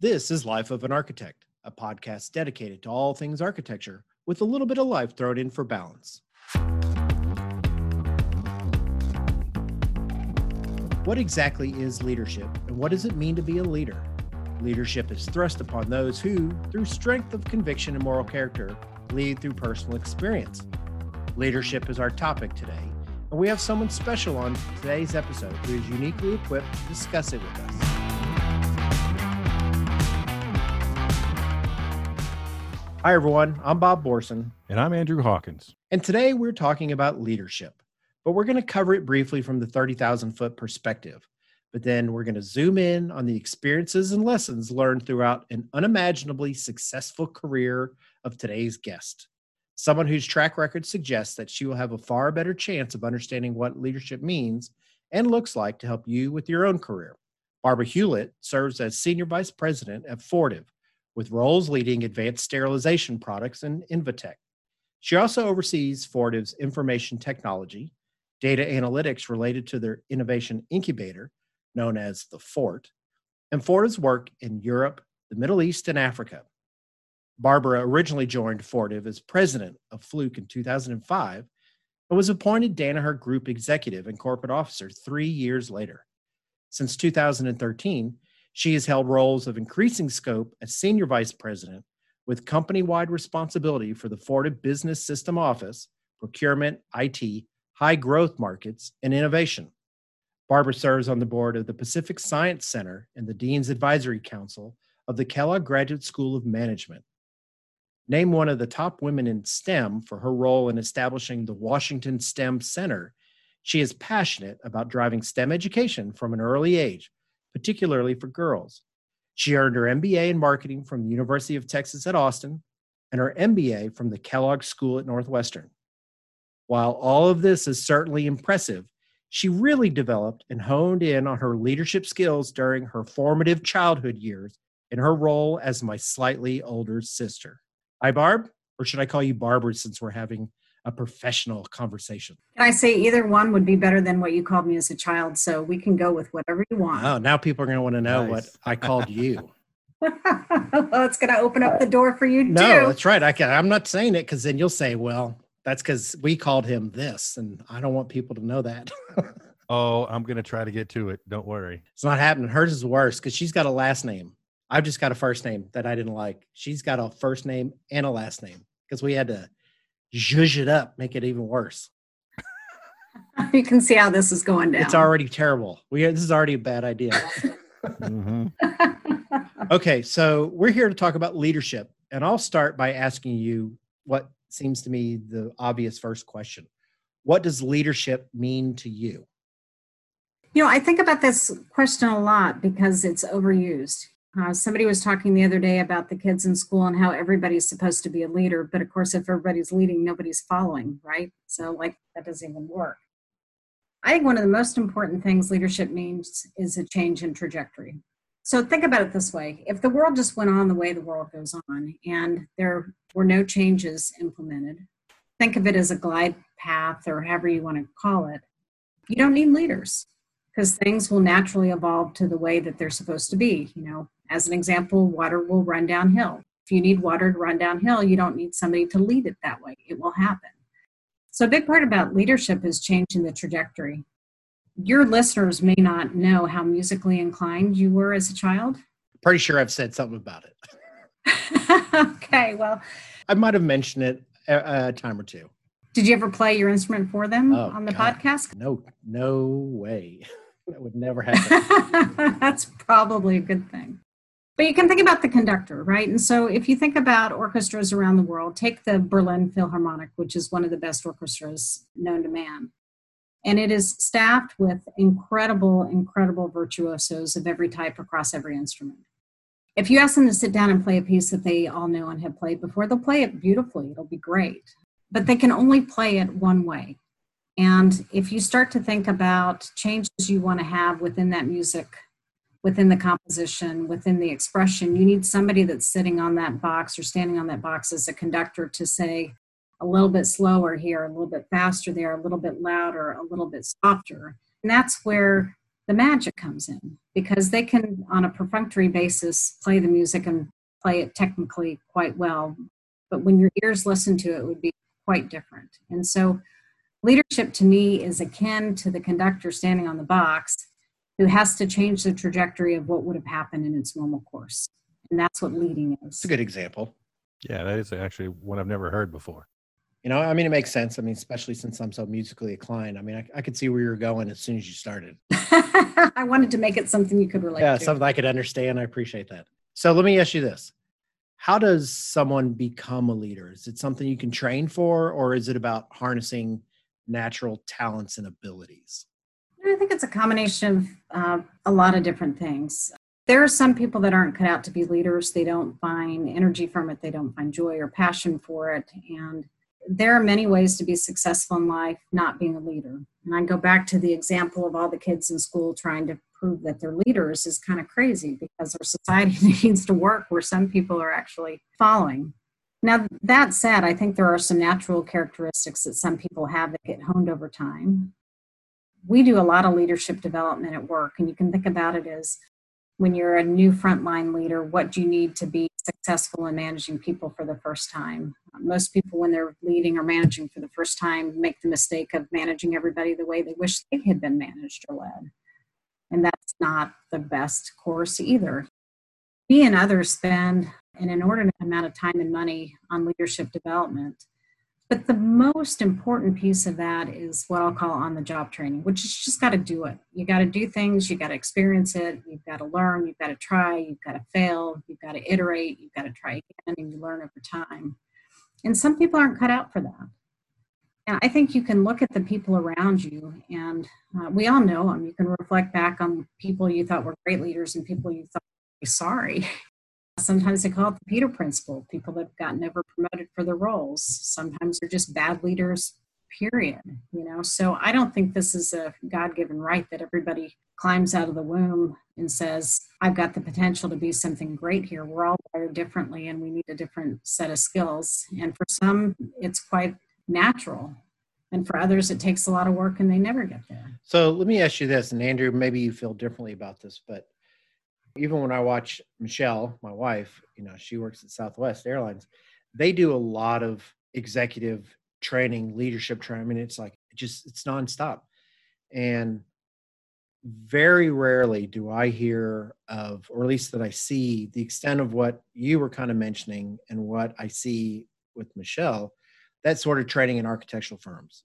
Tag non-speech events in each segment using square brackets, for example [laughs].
This is Life of an Architect, a podcast dedicated to all things architecture with a little bit of life thrown in for balance. What exactly is leadership and what does it mean to be a leader? Leadership is thrust upon those who, through strength of conviction and moral character, lead through personal experience. Leadership is our topic today, and we have someone special on today's episode who is uniquely equipped to discuss it with us. Hi, everyone. I'm Bob Borson. And I'm Andrew Hawkins. And today we're talking about leadership, but we're going to cover it briefly from the 30,000 foot perspective. But then we're going to zoom in on the experiences and lessons learned throughout an unimaginably successful career of today's guest. Someone whose track record suggests that she will have a far better chance of understanding what leadership means and looks like to help you with your own career. Barbara Hulit serves as Senior Vice President at Fortive, with roles leading advanced sterilization products and Invetech. She also oversees Fortive's information technology, data analytics related to their innovation incubator, known as the FORT, and Fortive's work in Europe, the Middle East, and Africa. Barbara originally joined Fortive as president of Fluke in 2005 and was appointed Danaher Group executive and corporate officer three years later. Since 2013, she has held roles of increasing scope as Senior Vice President with company wide responsibility for the Fortive Business System Office, procurement, IT, high growth markets, and innovation. Barbara serves on the board of the Pacific Science Center and the Dean's Advisory Council of the Kellogg Graduate School of Management. Named one of the top women in STEM for her role in establishing the Washington STEM Center, she is passionate about driving STEM education from an early age particularly for girls. She earned her MBA in marketing from the University of Texas at Austin and her MBA from the Kellogg School at Northwestern. While all of this is certainly impressive, she really developed and honed in on her leadership skills during her formative childhood years in her role as my slightly older sister. Hi, Barb, or should I call you Barbara since we're having a professional conversation. Can I say either one would be better than what you called me as a child? So we can go with whatever you want. Oh, now people are going to want to know nice. what I called you. [laughs] well, it's going to open up the door for you no, too. that's right. I can, I'm not saying it because then you'll say, well, that's because we called him this, and I don't want people to know that. [laughs] oh, I'm going to try to get to it. Don't worry. It's not happening. Hers is worse because she's got a last name. I've just got a first name that I didn't like. She's got a first name and a last name because we had to zhuzh it up, make it even worse. [laughs] you can see how this is going down. It's already terrible. We this is already a bad idea. mm-hmm. [laughs] okay, so we're here to talk about leadership, and I'll start by asking you what seems to me the obvious first question: What does leadership mean to you? You know, I think about this question a lot because it's overused. Uh, somebody was talking the other day about the kids in school and how everybody's supposed to be a leader, but of course, if everybody's leading, nobody's following, right? So, like, that doesn't even work. I think one of the most important things leadership means is a change in trajectory. So, think about it this way if the world just went on the way the world goes on and there were no changes implemented, think of it as a glide path or however you want to call it, you don't need leaders because things will naturally evolve to the way that they're supposed to be. You know, as an example, water will run downhill. If you need water to run downhill, you don't need somebody to lead it that way. It will happen. So, a big part about leadership is changing the trajectory. Your listeners may not know how musically inclined you were as a child. Pretty sure I've said something about it. [laughs] okay, well, I might have mentioned it a, a, time or two. Did you ever play your instrument for them oh, on the God. podcast? No, no way. [laughs] that would never [laughs] happen. That's probably a good thing. But you can think about the conductor, right? And so if you think about orchestras around the world, take the Berlin Philharmonic, which is one of the best orchestras known to man. And it is staffed with incredible, incredible virtuosos of every type across every instrument. If you ask them to sit down and play a piece that they all know and have played before, they'll play it beautifully. It'll be great. But they can only play it one way. And if you start to think about changes you want to have within that music within the composition, within the expression. You need somebody that's sitting on that box or standing on that box as a conductor to say a little bit slower here, a little bit faster there, a little bit louder, a little bit softer. And that's where the magic comes in because they can, on a perfunctory basis, play the music and play it technically quite well. But when your ears listen to it, it would be quite different. And so, leadership to me is akin to the conductor standing on the box who has to change the trajectory of what would have happened in its normal course. And that's what leading is. It's a good example. Yeah, that is actually one I've never heard before. You know, I mean, it makes sense. I mean, especially since I'm so musically inclined. I mean, I, I could see where you're going as soon as you started. [laughs] I wanted to make it something you could relate yeah, to. something I could understand. I appreciate that. So let me ask you this. How does someone become a leader? Is it something you can train for, or is it about harnessing natural talents and abilities? I think it's a combination of uh, a lot of different things. There are some people that aren't cut out to be leaders. They don't find energy from it, they don't find joy or passion for it. And there are many ways to be successful in life not being a leader. And I go back to the example of all the kids in school trying to prove that they're leaders is kind of crazy because our society [laughs] needs to work where some people are actually following. Now, that said, I think there are some natural characteristics that some people have that get honed over time. We do a lot of leadership development at work, and you can think about it as when you're a new frontline leader, what do you need to be successful in managing people for the first time? Most people, when they're leading or managing for the first time, make the mistake of managing everybody the way they wish they had been managed or led. And that's not the best course either. We and others spend an inordinate amount of time and money on leadership development but the most important piece of that is what I'll call on the job training, which is just got to do it. You got to do things, you got to experience it, you've got to learn, you've got to try, you've got to fail, you've got to iterate, you've got to try again, and you learn over time. And some people aren't cut out for that. And I think you can look at the people around you, and uh, we all know them. You can reflect back on people you thought were great leaders and people you thought were sorry. [laughs] Sometimes they call it the Peter Principle, people that got never promoted for their roles. Sometimes they're just bad leaders, period. You know, so I don't think this is a God given right that everybody climbs out of the womb and says, I've got the potential to be something great here. We're all wired differently and we need a different set of skills. And for some, it's quite natural. And for others, it takes a lot of work and they never get there. So let me ask you this, and Andrew, maybe you feel differently about this, but even when I watch Michelle, my wife, you know, she works at Southwest Airlines, they do a lot of executive training, leadership training. I mean, it's like it just it's nonstop. And very rarely do I hear of, or at least that I see, the extent of what you were kind of mentioning and what I see with Michelle, that sort of training in architectural firms.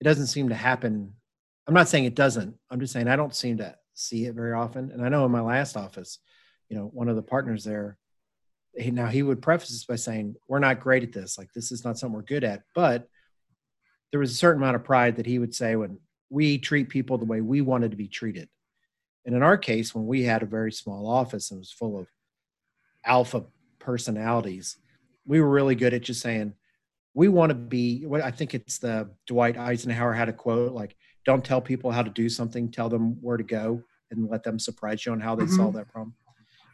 It doesn't seem to happen. I'm not saying it doesn't. I'm just saying I don't seem to see it very often. And I know in my last office, you know, one of the partners there, he, now he would preface this by saying, "We're not great at this. Like this is not something we're good at." But there was a certain amount of pride that he would say when we treat people the way we wanted to be treated. And in our case, when we had a very small office and was full of alpha personalities, we were really good at just saying, we want to be what I think it's the Dwight Eisenhower had a quote like, don't tell people how to do something, tell them where to go and let them surprise you on how they Mhm. solve that problem.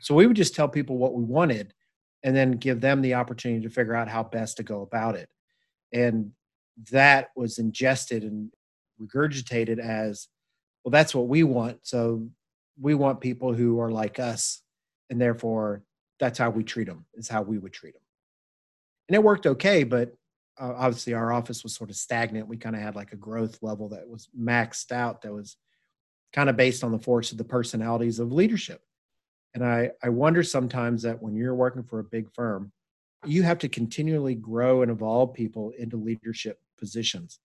So we would just tell people what we wanted and then give them the opportunity to figure out how best to go about it. And that was ingested and regurgitated as well that's what we want so we want people who are like us and therefore that's how we treat them is how we would treat them and it worked okay but uh, obviously our office was sort of stagnant. We kind of had like a growth level that was maxed out that was kind of based on the force of the personalities of leadership. And i i wonder sometimes that when you're working for a big firm you have to continually grow and evolve people into leadership positions.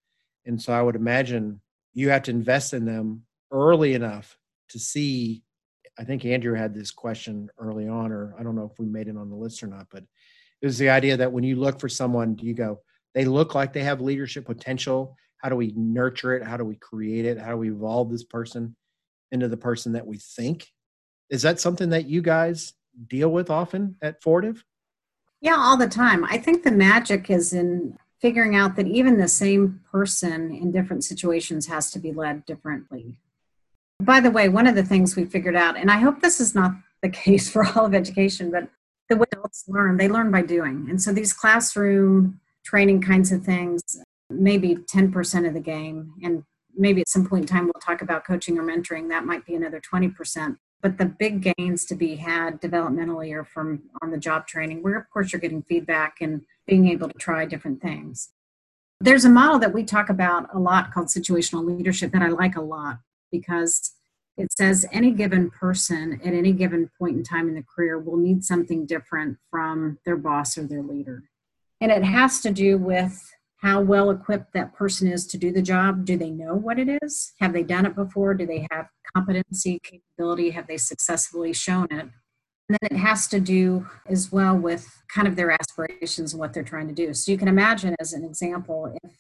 And so i would imagine you have to invest in them early enough to see i think andrew had this question early on or i don't know if we made it on the list or not but it was the idea that when you look for someone do you go they look like they have leadership potential how do we nurture it how do we create it how do we evolve this person into the person that we think is that something that you guys deal with often at fortive Yeah, all the time. I think the magic is in figuring out that even the same person in different situations has to be led differently. By the way, one of the things we figured out, and I hope this is not the [laughs] case for all of education, but the way adults learn, they learn by doing. And so these classroom training kinds of things, maybe 10% of the game. And maybe at some point in time we'll talk about coaching or mentoring. That might be another 20%. But the big gains to be had developmentally are from on the job training, where of course you're getting feedback and being able to try different things. There's a model that we talk about a lot called situational leadership that I like a lot because it says any given person at any given point in time in the career will need something different from their boss or their leader. And it has to do with how well equipped that person is to do the job. Do they know what it is? Have they done it before? Do they have competency, capability? Have they successfully shown it? And then it has to do as well with kind of their aspirations and what they're trying to do. So you can imagine, as an example, if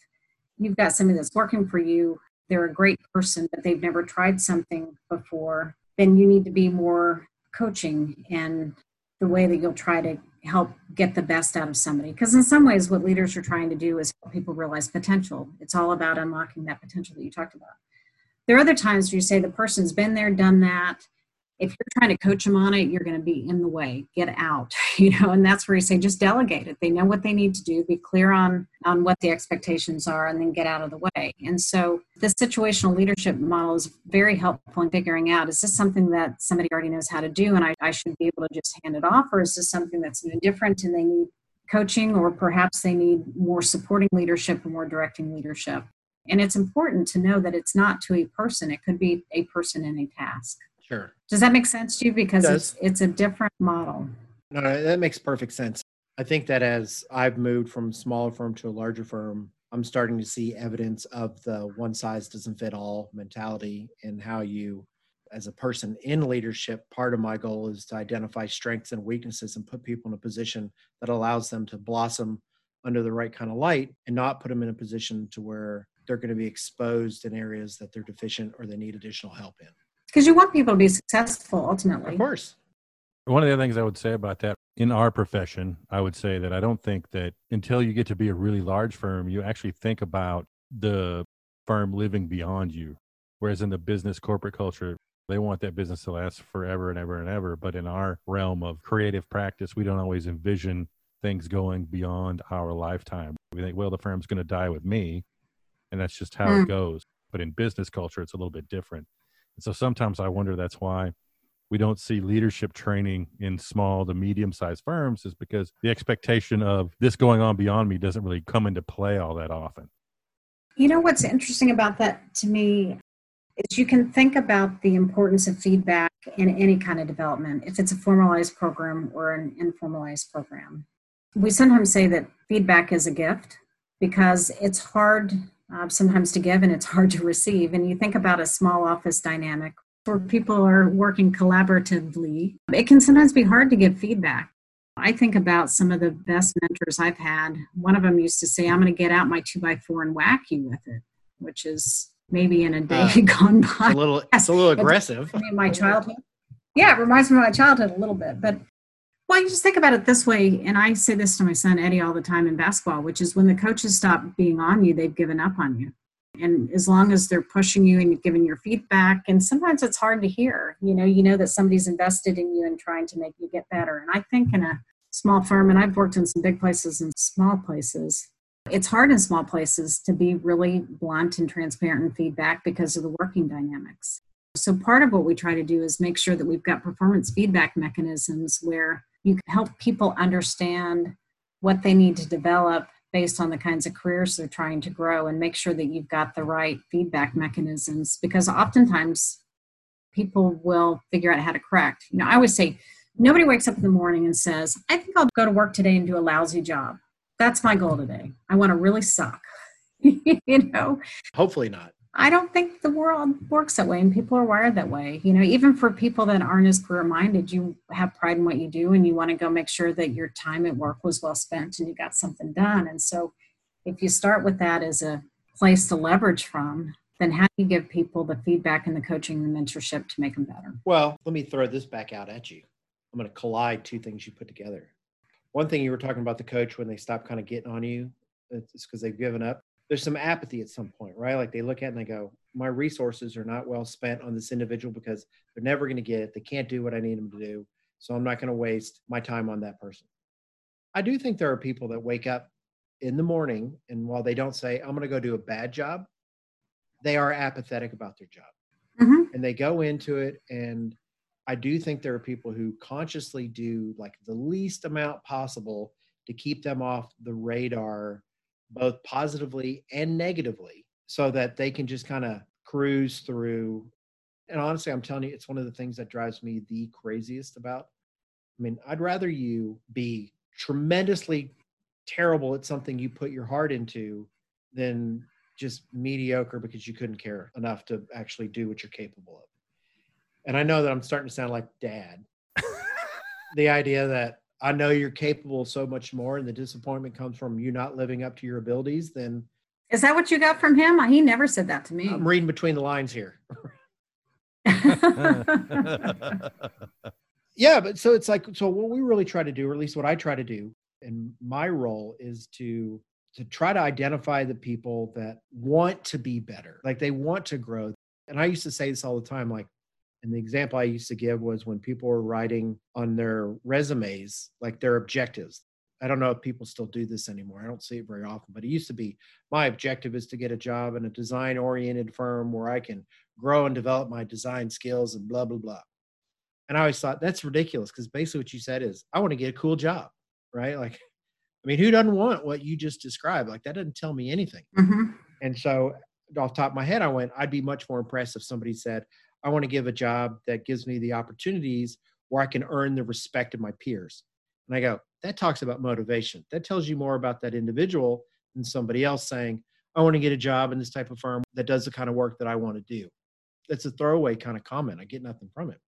you've got somebody that's working for you, they're a great person, but they've never tried something before, then you need to be more coaching and the way that you'll try to help get the best out of somebody. Because in some ways, what leaders are trying to do is help people realize potential. It's all about unlocking that potential that you talked about. There are other times where you say the person's been there, done that, if you're trying to coach them on it, you're going to be in the way. Get out, [laughs] you know, and that's where you say just delegate it. They know what they need to do. Be clear on on what the expectations are, and then get out of the way. And so, this situational leadership model is very helpful in figuring out: is this something that somebody already knows how to do, and I, I should be able to just hand it off, or is this something that's new, different, and they need coaching, or perhaps they need more supporting leadership or more directing leadership. And it's important to know that it's not to a person; it could be a person in a task. Sure. Does that make sense to you? Because it's it's a different model. No, no, that makes perfect sense. I think that as I've moved from smaller firm to a larger firm, I'm starting to see evidence of the one size doesn't fit all mentality and how you as a person in leadership, part of my goal is to identify strengths and weaknesses and put people in a position that allows them to blossom under the right kind of light and not put them in a position to where they're going to be exposed in areas that they're deficient or they need additional help in because you want people to be successful ultimately. Of course. One of the other things I would say about that in our profession, I would say that I don't think that until you get to be a really large firm, you actually think about the firm living beyond you. Whereas in the business corporate culture, they want that business to last forever and ever and ever. But in our realm of creative practice, we don't always envision things going beyond our lifetime. We think, well, the firm's going to die with me. And that's just how mm. it goes. But in business culture, it's a little bit different. And so sometimes I wonder that's why we don't see leadership training in small to medium sized firms is because the expectation of this going on beyond me doesn't really come into play all that often. You know what's interesting about that to me is you can think about the importance of feedback in any kind of development, if it's a formalized program or an informalized program. We sometimes say that feedback is a gift because it's hard uh, sometimes to give and it's hard to receive. And you think about a small office dynamic where people are working collaboratively, it can sometimes be hard to give feedback. I think about some of the best mentors I've had. One of them used to say, I'm going to get out my two by four and whack you with it, which is maybe in a day uh, [laughs] gone by. It's a little, it's a little aggressive. my childhood. Yeah, it reminds me of my childhood a little bit. But well, you just think about it this way, and I say this to my son Eddie all the time in basketball, which is when the coaches stop being on you, they've given up on you. And as long as they're pushing you and giving your feedback, and sometimes it's hard to hear, you know, you know that somebody's invested in you and trying to make you get better. And I think in a small firm, and I've worked in some big places and small places, it's hard in small places to be really blunt and transparent in feedback because of the working dynamics. So, part of what we try to do is make sure that we've got performance feedback mechanisms where you can help people understand what they need to develop based on the kinds of careers they're trying to grow and make sure that you've got the right feedback mechanisms because oftentimes people will figure out how to correct. You know, I always say nobody wakes up in the morning and says, I think I'll go to work today and do a lousy job. That's my goal today. I want to really suck. [laughs] you know? Hopefully not. I don't think the world works that way and people are wired that way. You know, even for people that aren't as career minded, you have pride in what you do and you want to go make sure that your time at work was well spent and you got something done. And so if you start with that as a place to leverage from, then how do you give people the feedback and the coaching and the mentorship to make them better? Well, let me throw this back out at you. I'm going to collide two things you put together. One thing you were talking about the coach when they stop kind of getting on you, it's because they've given up there's some apathy at some point, right? Like they look at and they go, my resources are not well spent on this individual because they're never going to get it. They can't do what I need them to do. So I'm not going to waste my time on that person. I do think there are people that wake up in the morning and while they don't say, I'm going to go do a bad job, they are apathetic about their job Mhm. and they go into it and i do think there are people who consciously do like the least amount possible to keep them off the radar both positively and negatively so that they can just kind of cruise through and honestly i'm telling you it's one of the things that drives me the craziest about i mean i'd rather you be tremendously terrible at something you put your heart into than just mediocre because you couldn't care enough to actually do what you're capable of. And I know that I'm starting to sound like dad. [laughs] the idea that I know you're capable of so much more and the disappointment comes from you not living up to your abilities, then Is that what you got from him? He never said that to me. I'm reading between the lines here. [laughs] [laughs] yeah, but so it's like so what we really try to do, or at least what I try to do, and my role is to to try to identify the people that want to be better, like they want to grow. And I used to say this all the time, like, and the example I used to give was when people were writing on their resumes, like their objectives. I don't know if people still do this anymore. I don't see it very often, but it used to be my objective is to get a job in a design oriented firm where I can grow and develop my design skills and blah, blah, blah. And I always thought that's ridiculous because basically what you said is, I want to get a cool job, right? Like, [laughs] I mean, who doesn't want what you just described? Like, that doesn't tell me anything. Mhm. And so, off the top of my head, I went, I'd be much more impressed if somebody said, I want to give a job that gives me the opportunities where I can earn the respect of my peers. And I go, that talks about motivation. That tells you more about that individual than somebody else saying, I want to get a job in this type of firm that does the kind of work that I want to do. That's a throwaway kind of comment. I get nothing from it.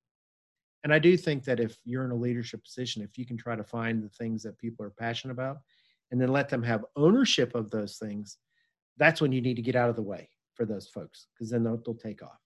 And I do think that if you're in a leadership position, if you can try to find the things that people are passionate about and then let them have ownership of those things, that's when you need to get out of the way for those folks because then they'll, they'll take off.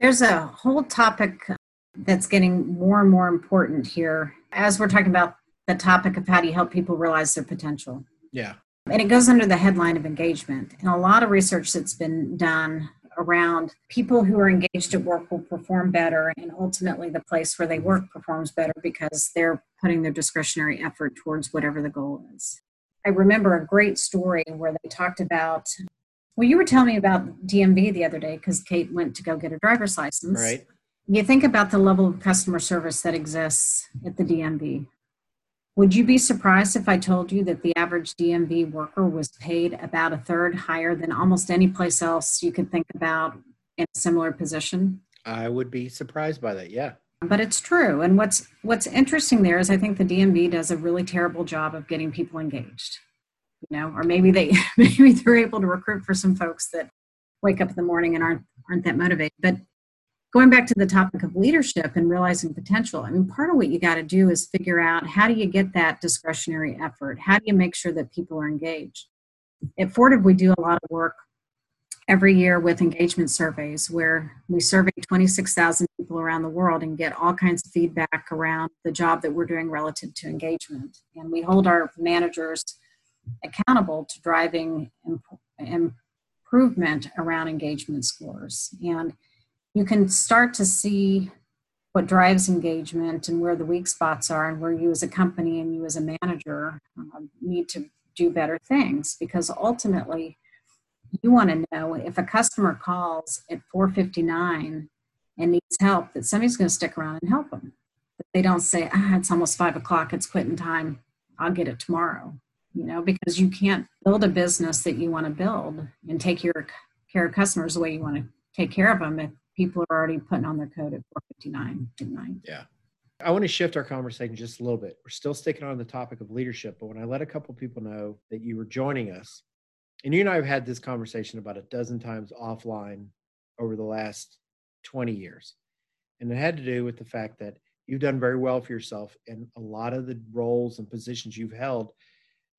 There's a whole topic that's getting more and more important here as we're talking about the topic of how do you help people realize their potential. Yeah. And it goes under the headline of engagement. And a lot of research that's been done around people who are engaged at work will perform better, and ultimately the place where they work performs better because they're putting their discretionary effort towards whatever the goal is. I remember a great story where they talked about. Well, you were telling me about DMV the other day because Kate went to go get a driver's license. Right. You think about the level of customer service that exists at the DMV. Would you be surprised if I told you that the average DMV worker was paid about a third higher than almost any place else you could think about in a similar position? I would be surprised by that. Yeah. But it's true. And what's what's interesting there is I think the DMV does a really terrible job of getting people engaged. You know, or maybe they [laughs] maybe they're able to recruit for some folks that wake up in the morning and aren't aren't that motivated. But going back to the topic of leadership and realizing potential, I mean, part of what you got to do is figure out how do you get that discretionary effort? How do you make sure that people are engaged? At Fortive, we do a lot of work every year with engagement surveys where we survey 26,000 people around the world and get all kinds of feedback around the job that we're doing relative to engagement. And we hold our managers accountable to driving imp- improvement around engagement scores. And you can start to see what drives engagement and where the weak spots are and where you as a company and you as a manager um, need to do better things. Because ultimately you want to know if a customer calls at 459 and needs help that somebody's going to stick around and help them. That they don't say ah it's almost five o'clock it's quitting time i'll get it tomorrow you know because you can't build a business that you want to build and take your care of customers the way you want to take care of them if people are already putting on their code at 459 Yeah. I want to shift our conversation just a little bit. We're still sticking on the topic of leadership, but when I let a couple people know that you were joining us, and you and I have had this conversation about a dozen times offline over the last 20 years. And it had to do with the fact that you've done very well for yourself and a lot of the roles and positions you've held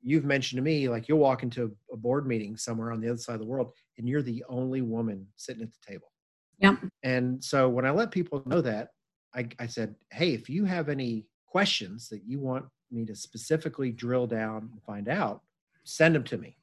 you've mentioned to me like you'll walk into a board meeting somewhere on the other side of the world and you're the only woman sitting at the table. Yep. and so when i let people know that I, I said hey if you have any questions that you want me to specifically drill down and find out send them to me.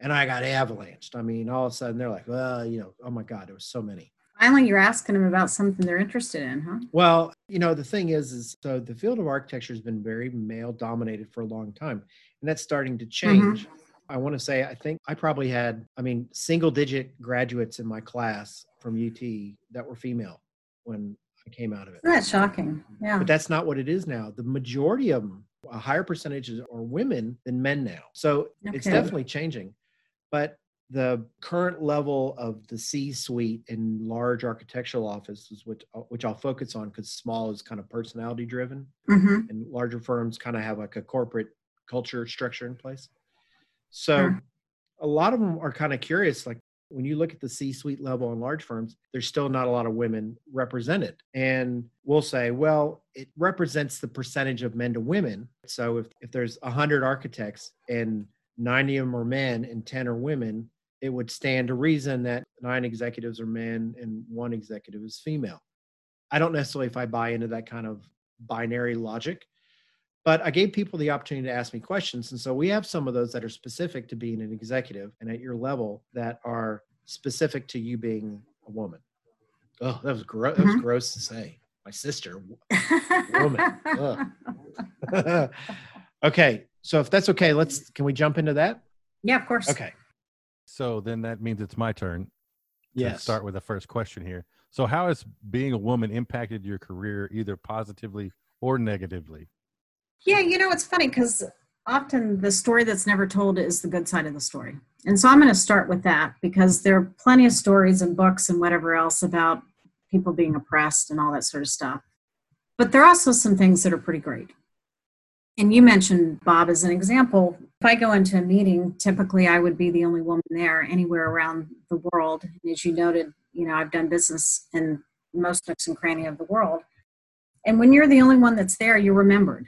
And i got avalanched. I mean all of a sudden they're like well you know oh my god there was so many. Finally you're asking them about something they're interested in huh? Well, you know, the thing is, is so the field of architecture has been very male dominated for a long time, and that's starting to mm-hmm. change. I want to say, I think I probably had, I mean, single digit graduates in my class from UT that were female when I came out of it that's shocking? Yeah. But that's not what it is now. The majority of them, a higher percentage are women than men now. So it's definitely changing. But the current level of the C suite in large architectural offices, which uh, which I'll focus on because small is kind of personality driven, hmm and larger firms kind of have like a corporate culture structure in place. So Sure. a lot of them are kind of curious, like when you look at the C-suite level in large firms, there's still not a lot of women represented. And we'll say, well, it represents the percentage of men to women. So if, if there's 100 architects and 90 of them are men and 10 are women, it would stand to reason that nine executives are men and one executive is female. I don't necessarily if I buy into that kind of binary logic, but I gave people the opportunity to ask me questions. And so we have some of those that are specific to being an executive and at your level that are specific to you being a woman. Oh, that was gross. That was Mhm. gross to say. My sister. Woman. [laughs] [laughs] Okay. So if that's okay, let's can we jump into that? yeah, of course. Okay. So then that means it's my turn to Yes. start with the first question here. So how has being a woman impacted your career either positively or negatively? Yeah, you know, it's funny because often the story that's never told is the good side of the story. And so I'm going to start with that because there are plenty of stories and books and whatever else about people being oppressed and all that sort of stuff. But there are also some things that are pretty great. And you mentioned Bob as an example. If I go into a meeting, typically I would be the only woman there anywhere around the world. And as you noted, you know, I've done business in most nooks and cranny of the world. And when you're the only one that's there, you're remembered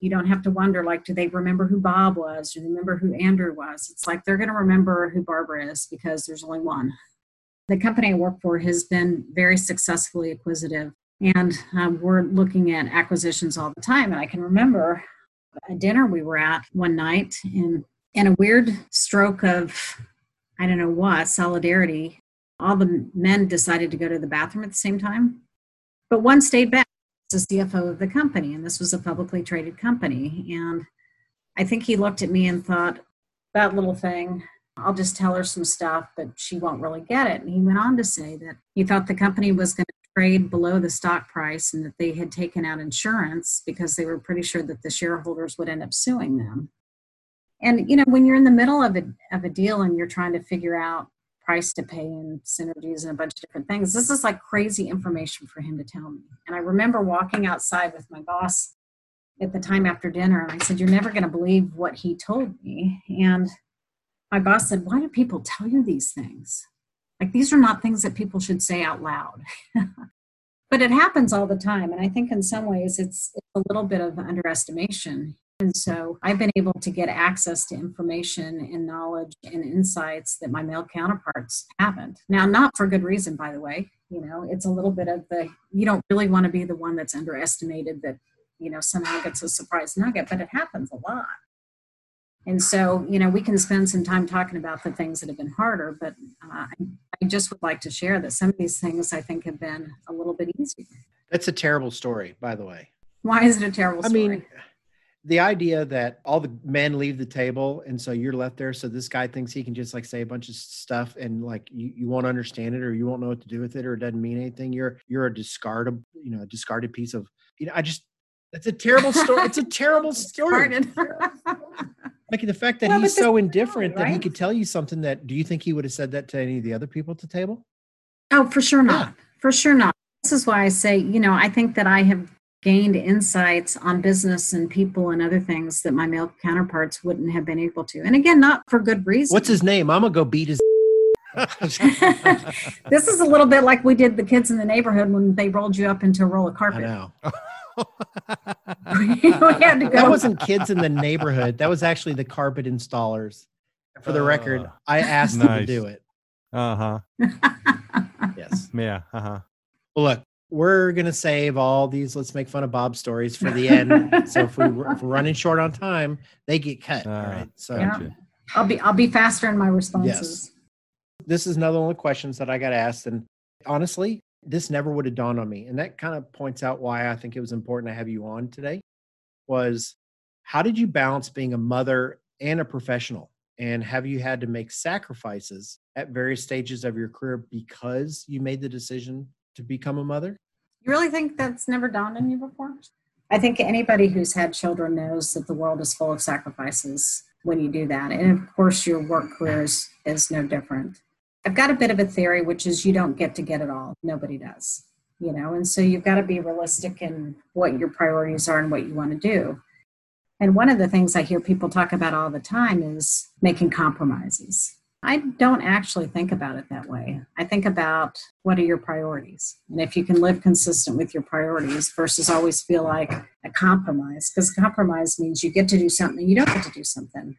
you don't have to wonder like do they remember who bob was do they remember who andrew was it's like they're going to remember who barbara is because there's only one the company i work for has been very successfully acquisitive and uh, we're looking at acquisitions all the time and i can remember a dinner we were at one night and in a weird stroke of i don't know what solidarity all the men decided to go to the bathroom at the same time but one stayed back the CFO of the company, and this was a publicly traded company. And I think he looked at me and thought, that little thing, I'll just tell her some stuff, but she won't really get it. And he went on to say that he thought the company was going to trade below the stock price and that they had taken out insurance because they were pretty sure that the shareholders would end up suing them. And you know, when you're in the middle of a of a deal and you're trying to figure out price to pay and synergies and a bunch of different things. This is like crazy information for him to tell me. And I remember walking outside with my boss at the time after dinner, and I said, You're never going to believe what he told me. And my boss said, Why do people tell you these things? Like, these are not things that people should say out loud. [laughs] but it happens all the time. And I think in some ways it's, it's a little bit of underestimation. And so I've been able to get access to information and knowledge and insights that my male counterparts haven't. Now, not for good reason, by the way. You know, it's a little bit of the, you don't really want to be the one that's underestimated that, you know, somehow gets a surprise nugget, but it happens a lot. And so, you know, we can spend some time talking about the things that have been harder, but uh, I just would like to share that some of these things I think have been a little bit easier. That's a terrible story, by the way. Why is it a terrible I story? mean, the idea that all the men leave the table and so you're left there so this guy thinks he can just like say a bunch of stuff and like you, you won't understand it or you won't know what to do with it or it doesn't mean anything you're you're a discarded you know a discarded piece of you know i just that's a terrible story it's a terrible [laughs] story. Like the fact that Well, he's so indifferent that he could tell you something that do you think he would have said that to any of the other people at the table Oh, for sure not. For sure not. This is why I say, you know, I think that I have gained insights on business and people and other things that my male counterparts wouldn't have been able to. And again, not for good reason. what's his name i'm gonna go beat his [laughs] this is a little bit like we did the kids in the neighborhood when they rolled you up into a roll of i carpet. [laughs] know [laughs] we had to go. that wasn't kids in the neighborhood that was actually the carpet installers for the record Uh, i asked them to do it uh huh. yes Yeah. Uh huh. well look we're gonna save all these let's make fun of bob stories for the end so if, we, if we're running short on time they get cut all Uh, right so Yeah. I'll be I'll be faster in my responses. yes. this is another one of the questions that i got asked and honestly this never would have dawned on me and that kind of points out why i think it was important to have you on today was how did you balance being a mother and a professional And have you had to make sacrifices at various stages of your career because you made the decision to become a mother? You really think that's never dawned on you before? I think anybody who's had children knows that the world is full of sacrifices when you do that. And of course, your work career is, is no different. I've got a bit of a theory, which is you don't get to get it all. Nobody does, you know, and so you've got to be realistic in what your priorities are and what you want to do. And one of the things I hear people talk about all the time is making compromises. I don't actually think about it that way. I think about what are your priorities and if you can live consistent with your priorities versus always feel like a compromise, because compromise means you get to do something, you don't get to do something.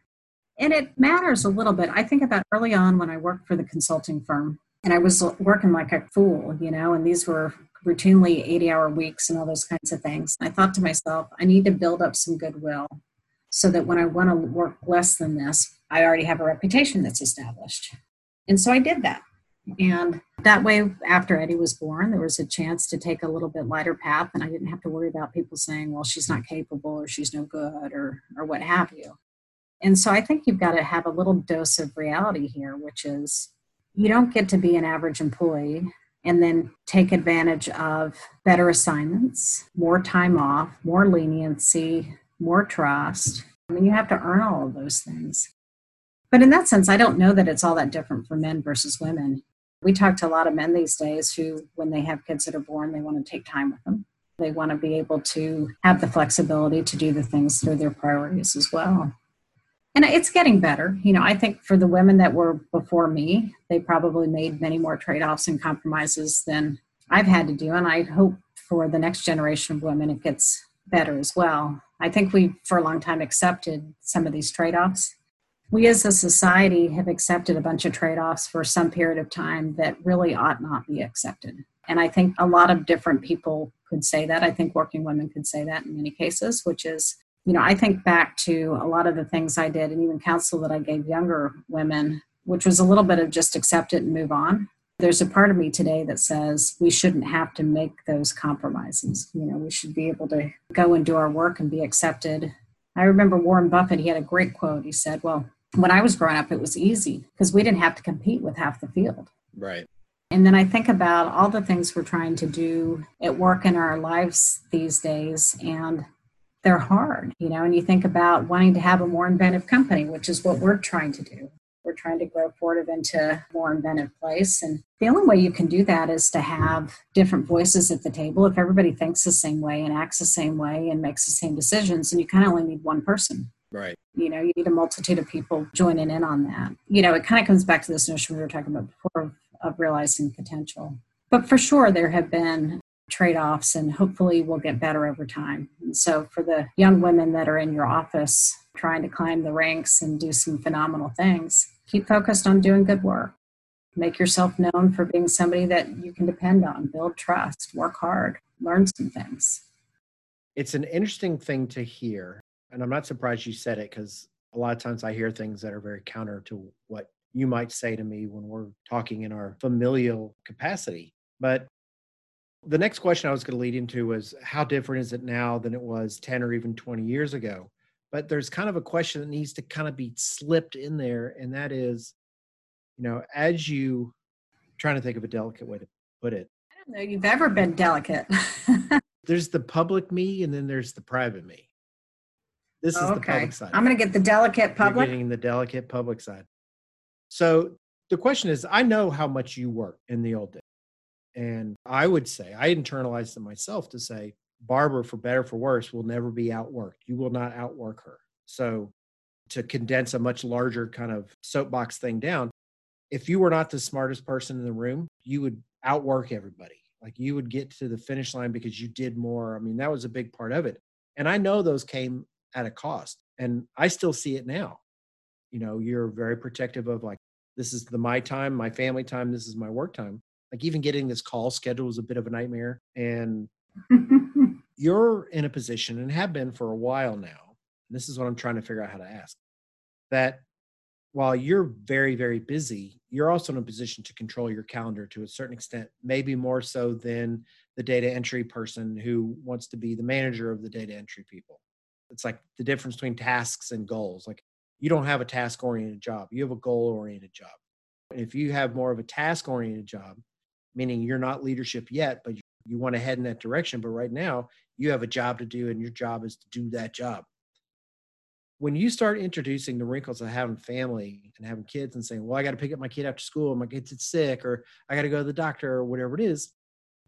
And it matters a little bit. I think about early on when I worked for the consulting firm and I was working like a fool, you know, and these were routinely 80 hour weeks and all those kinds of things. I thought to myself, I need to build up some goodwill so that when I want to work less than this, I already have a reputation that's established. And so I did that. And that way, after Eddie was born, there was a chance to take a little bit lighter path, and I didn't have to worry about people saying, well, she's not capable or she's no good or, or what have you. And so I think you've got to have a little dose of reality here, which is you don't get to be an average employee and then take advantage of better assignments, more time off, more leniency, more trust. I mean, you have to earn all of those things. But in that sense, I don't know that it's all that different for men versus women. We talk to a lot of men these days who, when they have kids that are born, they want to take time with them. They want to be able to have the flexibility to do the things through their priorities as well. And it's getting better. You know, I think for the women that were before me, they probably made many more trade offs and compromises than I've had to do. And I hope for the next generation of women, it gets better as well. I think we, for a long time, accepted some of these trade offs we as a society have accepted a bunch of trade offs for some period of time that really ought not be accepted. And I think a lot of different people could say that. I think working women could say that in many cases, which is, you know, I think back to a lot of the things I did and even counsel that I gave younger women, which was a little bit of just accept it and move on. There's a part of me today that says we shouldn't have to make those compromises. You know, we should be able to go and do our work and be accepted. I remember Warren Buffett, he had a great quote. He said, Well, when I was growing up, it was easy because we didn't have to compete with half the field. Right. And then I think about all the things we're trying to do at work in our lives these days, and they're hard, you know. And you think about wanting to have a more inventive company, which is what we're trying to do. We're trying to grow Fortive into a more inventive place. And the only way you can do that is to have different voices at the table. If everybody thinks the same way and acts the same way and makes the same decisions, and you kind of only need one person. Right. You know, you need a multitude of people joining in on that. You know, it kind of comes back to this notion we were talking about before of, of realizing potential. But for sure, there have been trade offs, and hopefully, we'll get better over time. And so, for the young women that are in your office trying to climb the ranks and do some phenomenal things, keep focused on doing good work. Make yourself known for being somebody that you can depend on, build trust, work hard, learn some things. It's an interesting thing to hear and I'm not surprised you said it because a lot of times I hear things that are very counter to what you might say to me when we're talking in our familial capacity. But the next question I was going to lead into was how different is it now than it was 10 or even 20 years ago? But there's kind of a question that needs to kind of be slipped in there, and that is, you know, as you I'm trying to think of a delicate way to put it. I don't know you've ever been delicate. [laughs] there's the public me and then there's the private me. This is okay. the public side. I'm going to get the delicate public. You're getting the delicate public side. So the question is, I know how much you work in the old days, and I would say I internalized it myself to say Barbara, for better for worse, will never be outworked. You will not outwork her. So to condense a much larger kind of soapbox thing down, if you were not the smartest person in the room, you would outwork everybody. Like you would get to the finish line because you did more. I mean, that was a big part of it. And I know those came at a cost. And I still see it now. You know, you're very protective of like, this is the my time, my family time, this is my work time. Like even getting this call schedule is a bit of a nightmare. And [laughs] you're in a position and have been for a while now. this is what I'm trying to figure out how to ask. That while you're very, very busy, you're also in a position to control your calendar to a certain extent, maybe more so than the data entry person who wants to be the manager of the data entry people it's like the difference between tasks and goals like you don't have a task oriented job. You have a goal oriented job. If you have more of a task oriented job, meaning you're not leadership yet, but you want to head in that direction, but right now you have a job to do and your job is to do that job. When you start introducing the wrinkles of having family and having kids and saying, well, I got to pick up my kid after school, my kid's sick, or I got to go to the doctor, or whatever it is,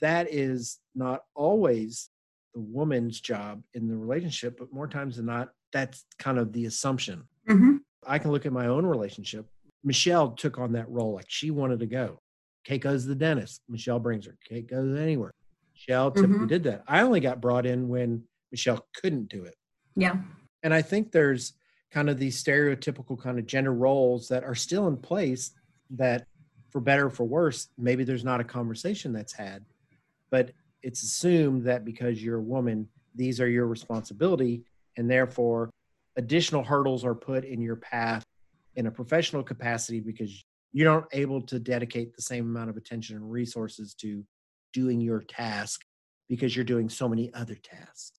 that is not always the woman's job in the relationship, but more times than not, that's kind of the assumption. Mm-hmm. I can look at my own relationship. Michelle took on that role like she wanted to go. Kate goes to the dentist. Michelle brings her. Kate goes anywhere. Michelle typically mm-hmm. did that. I only got brought in when Michelle couldn't do it. Yeah. And I think there's kind of these stereotypical kind of gender roles that are still in place that for better or for worse, maybe there's not a conversation that's had, but it's assumed that because you're a woman, these are your responsibility and therefore additional hurdles are put in your path in a professional capacity because you're not able to dedicate the same amount of attention and resources to doing your task because you're doing so many other tasks.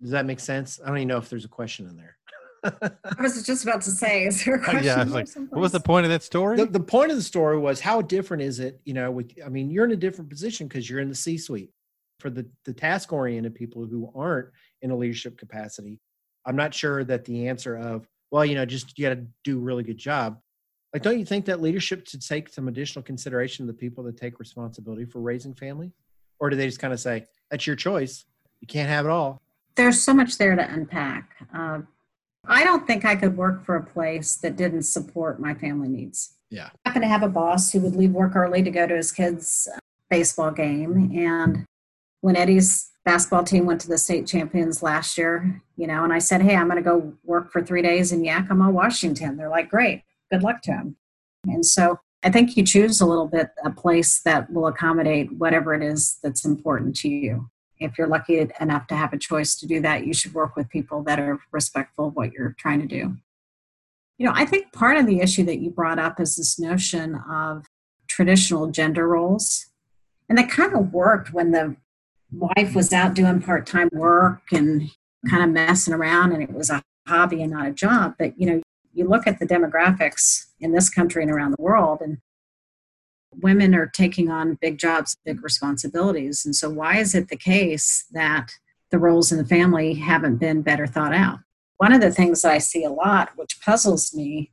Does that make sense? I don't even know if there's a question in there. [laughs] I was just about to say, is there a question? [laughs] yeah, I was like, what was the point of that story? The, the, point of the story was how different is it? You know, with, I mean, you're in a different position because you're in the C suite. For the, the task oriented people who aren't in a leadership capacity, I'm not sure that the answer of, well, you know, just you got to do a really good job. Like, don't you think that leadership should take some additional consideration of the people that take responsibility for raising family? Or do they just kind of say, that's your choice? You can't have it all. There's so much there to unpack. Uh, I don't think I could work for a place that didn't support my family needs. Yeah. I happen to have a boss who would leave work early to go to his kids' baseball game. And when Eddie's basketball team went to the state champions last year, you know, and I said, Hey, I'm going to go work for three days in Yakima, Washington. They're like, Great, good luck to him. And so I think you choose a little bit a place that will accommodate whatever it is that's important to you. If you're lucky enough to have a choice to do that, you should work with people that are respectful of what you're trying to do. You know, I think part of the issue that you brought up is this notion of traditional gender roles. And that kind of worked when the wife was out doing part time work and kind of messing around and it was a hobby and not a job. But, you know, you look at the demographics in this country and around the world, and women are taking on big jobs, big responsibilities. And so, why is it the case that the roles in the family haven't been better thought out? One of the things that I see a lot, which puzzles me,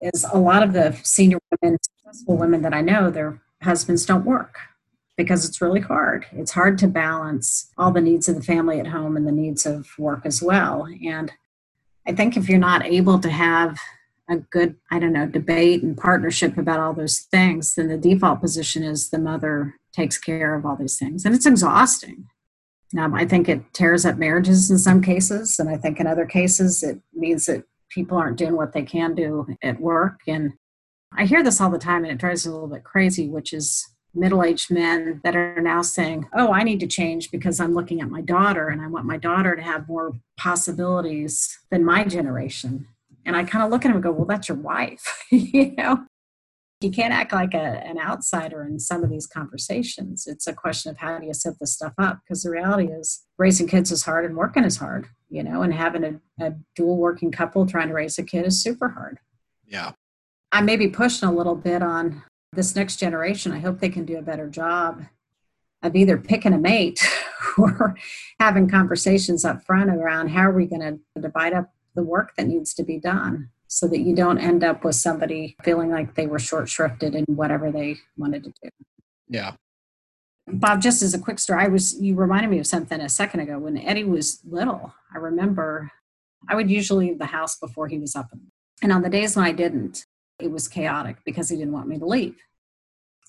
is a lot of the senior women, successful women that I know, their husbands don't work because it's really hard. It's hard to balance all the needs of the family at home and the needs of work as well. And I think if you're not able to have a good, I don't know, debate and partnership about all those things, then the default position is the mother takes care of all these things. And it's exhausting. Um, I think it tears up marriages in some cases. And I think in other cases, it means that people aren't doing what they can do at work. And I hear this all the time and it drives me a little bit crazy, which is middle aged men that are now saying, Oh, I need to change because I'm looking at my daughter and I want my daughter to have more possibilities than my generation. And I kind of look at him and go, Well, that's your wife. [laughs] you know, you can't act like a, an outsider in some of these conversations. It's a question of how do you set this stuff up? Because the reality is, raising kids is hard and working is hard, you know, and having a, a dual working couple trying to raise a kid is super hard. Yeah. I may be pushing a little bit on this next generation, I hope they can do a better job of either picking a mate [laughs] or having conversations up front around how are we going to divide up the work that needs to be done so that you don't end up with somebody feeling like they were short shrifted in whatever they wanted to do. Yeah. Bob, just as a quick story, I was you reminded me of something a second ago. When Eddie was little, I remember I would usually leave the house before he was up. And on the days when I didn't, it was chaotic because he didn't want me to leave.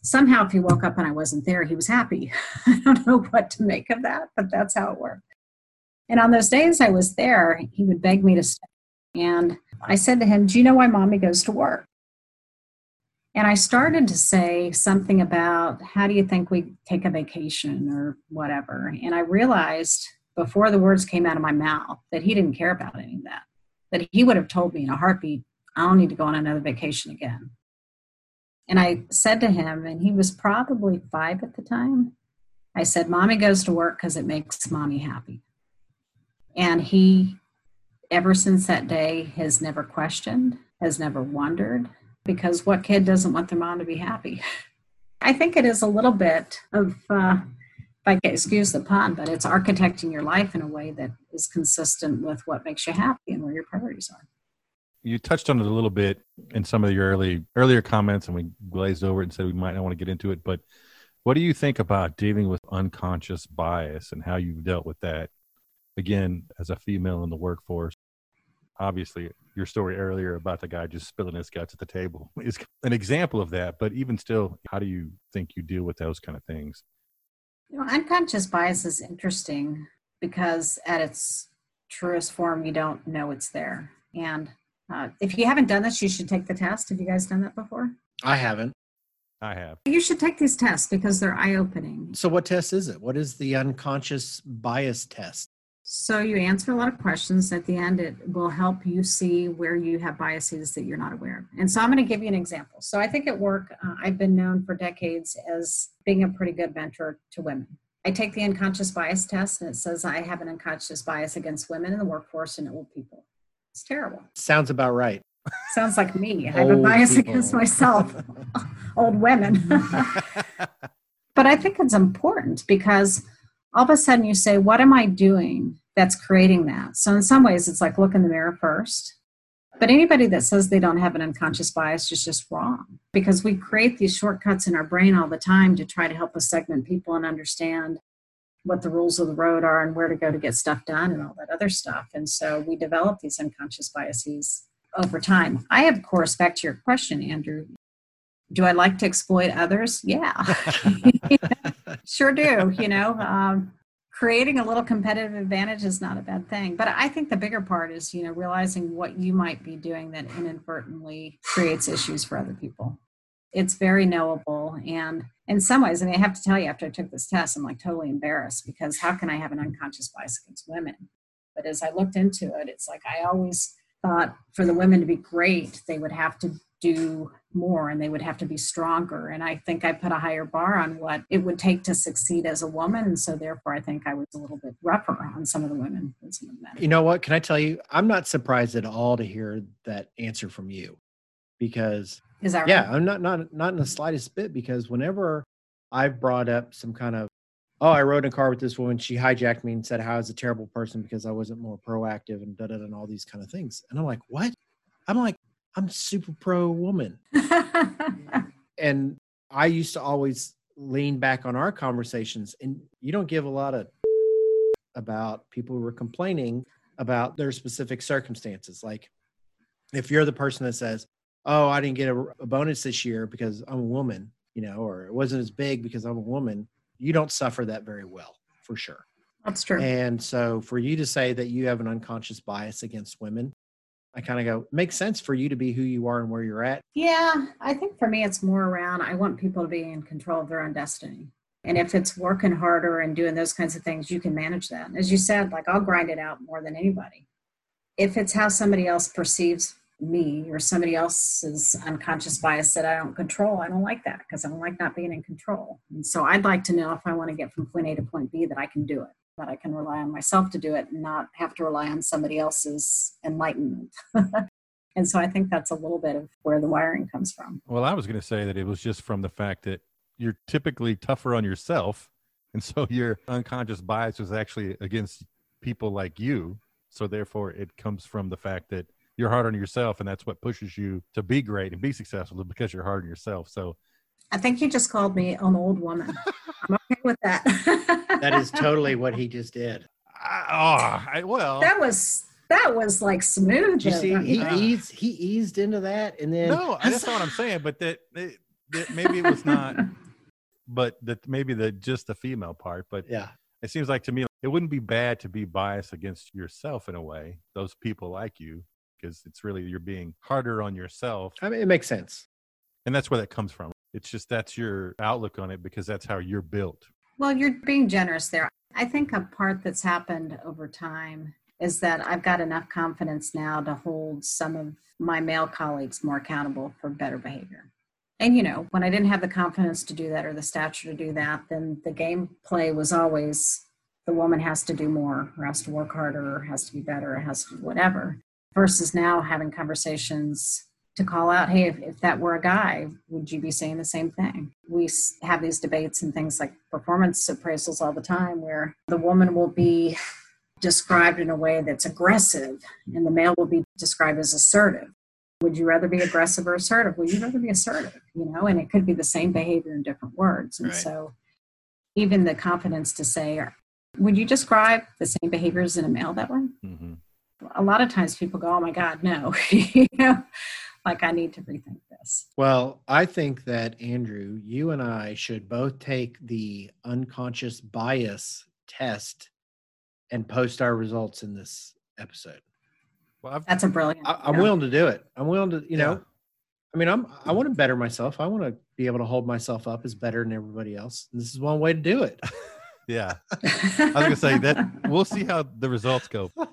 Somehow, if he woke up and I wasn't there, he was happy. [laughs] I don't know what to make of that, but that's how it worked. And on those days I was there, he would beg me to stay. And I said to him, Do you know why mommy goes to work? And I started to say something about how do you think we take a vacation or whatever. And I realized before the words came out of my mouth that he didn't care about any of that, that he would have told me in a heartbeat, I don't need to go on another vacation again. And I said to him, and he was probably five at the time, I said, Mommy goes to work because it makes mommy happy. And he ever since that day has never questioned, has never wondered, because what kid doesn't want their mom to be happy? [laughs] I think it is a little bit of, uh, if I can excuse the pun, but it's architecting your life in a way that is consistent with what makes you happy and where your priorities are. You touched on it a little bit in some of your early earlier comments, and we glazed over it and said we might not want to get into it. But what do you think about dealing with unconscious bias and how you've dealt with that? Again, as a female in the workforce, obviously your story earlier about the guy just spilling his guts at the table [laughs] is an example of that. But even still, how do you think you deal with those kind of things? You know, unconscious bias is interesting because at its truest form, you don't know it's there. And uh, if you haven't done this, you should take the test. Have you guys done that before? I haven't. I have. You should take these tests because they're eye opening. So, what test is it? What is the unconscious bias test? So, you answer a lot of questions. At the end, it will help you see where you have biases that you're not aware of. And so, I'm going to give you an example. So, I think at work, uh, I've been known for decades as being a pretty good mentor to women. I take the unconscious bias test, and it says I have an unconscious bias against women in the workforce and old people. It's terrible. Sounds about right. Sounds like me. I have a bias people. against myself, [laughs] old women. [laughs] but I think it's important because all of a sudden you say, What am I doing that's creating that? So, in some ways, it's like look in the mirror first. But anybody that says they don't have an unconscious bias is just wrong because we create these shortcuts in our brain all the time to try to help us segment people and understand what the rules of the road are and where to go to get stuff done and all that other stuff. And so we develop these unconscious biases over time. I, of course, back to your question, Andrew, do I like to exploit others? Yeah, [laughs] [laughs] sure do. You know, um, creating a little competitive advantage is not a bad thing. But I think the bigger part is, you know, realizing what you might be doing that inadvertently creates issues for other people. It's very knowable. And in some ways, I mean, I have to tell you, after I took this test, I'm like totally embarrassed because how can I have an unconscious bias against women? But as I looked into it, it's like I always thought for the women to be great, they would have to do more and they would have to be stronger. And I think I put a higher bar on what it would take to succeed as a woman. So therefore, I think I was a little bit rougher on some of the women than some of the men. You know what? Can I tell you? I'm not surprised at all to hear that answer from you because is that right? Yeah, I'm not not not in the slightest bit because whenever I've brought up some kind of oh, I rode in a car with this woman. She hijacked me and said how I was a terrible person because I wasn't more proactive and da da and all these kind of things. And I'm like, what? I'm like, I'm super pro woman. [laughs] and I used to always lean back on our conversations, and you don't give a lot of about people who are complaining about their specific circumstances. Like, if you're the person that says, "Oh, I didn't get a, a bonus this year because I'm a woman," you know, or it wasn't as big because I'm a woman, you don't suffer that very well, for sure. That's true. And so, for you to say that you have an unconscious bias against women, I kind of go, makes sense for you to be who you are and where you're at. Yeah, I think for me, it's more around I want people to be in control of their own destiny. And if it's working harder and doing those kinds of things, you can manage that. As you said, like I'll grind it out more than anybody. If it's how somebody else perceives me or somebody else's unconscious bias that I don't control, I don't like that because I don't like not being in control. And so I'd like to know if I want to get from point A to point B that I can do it that I can rely on myself to do it and not have to rely on somebody else's enlightenment. [laughs] and so I think that's a little bit of where the wiring comes from. Well, I was going to say that it was just from the fact that you're typically tougher on yourself. And so your unconscious bias was actually against people like you. So therefore, it comes from the fact that you're hard on yourself, and that's what pushes you to be great and be successful because you're hard on yourself. So I think you just called me an old woman. I'm okay with that. [laughs] that is totally what he just did. I, oh, I, well, that was that was like smooth. You see, he uh, eased he eased into that, and then no, I that's not what I'm saying. But that, that, that maybe it was not. [laughs] but that maybe the just the female part. But yeah, it seems like to me it wouldn't be bad to be biased against yourself in a way. Those people like you because it's really you're being harder on yourself. I mean, it makes sense, and that's where that comes from. It's just that's your outlook on it because that's how you're built. Well, you're being generous there. I think a part that's happened over time is that I've got enough confidence now to hold some of my male colleagues more accountable for better behavior. And, you know, when I didn't have the confidence to do that or the stature to do that, then the gameplay was always the woman has to do more or has to work harder or has to be better or has to do whatever versus now having conversations to call out hey if, if that were a guy would you be saying the same thing? We have these debates and things like performance appraisals all the time where the woman will be described in a way that's aggressive and the male will be described as assertive. Would you rather be aggressive or assertive? Would you rather be assertive? you know and it could be the same behavior in different words. And right. so even the confidence to say would you describe the same behaviors in a male that way? Mm-hmm. A lot of times people go oh my god no [laughs] you know like I need to rethink this. Well, I think that Andrew, you and I should both take the unconscious bias test and post our results in this episode. Well, I've, that's a brilliant. I, am willing to do it. I'm willing to, you yeah. know, I mean, I'm I want to better myself. I want to be able to hold myself up as better than everybody else. And this is one way to do it. yeah, [laughs] I was gonna say that we'll see how the results go. [laughs]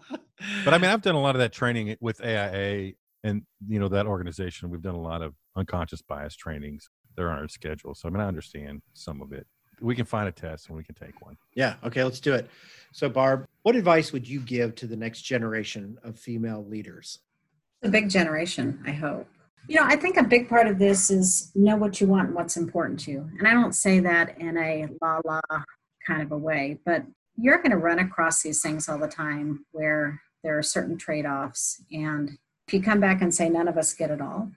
But I mean, I've done a lot of that training with AIA and you know that organization. We've done a lot of unconscious bias trainings. They're on our schedule. So i mean i understand some of it. We can find a test and we can take one. Yeah. Okay let's do it. So barb what advice would you give to the next generation of female leaders? A big generation i hope. You know i think a big part of this is know what you want and what's important to you. And i don't say that in a la la kind of a way but you're going to run across these things all the time where there are certain trade-offs and if you come back and say none of us get it all,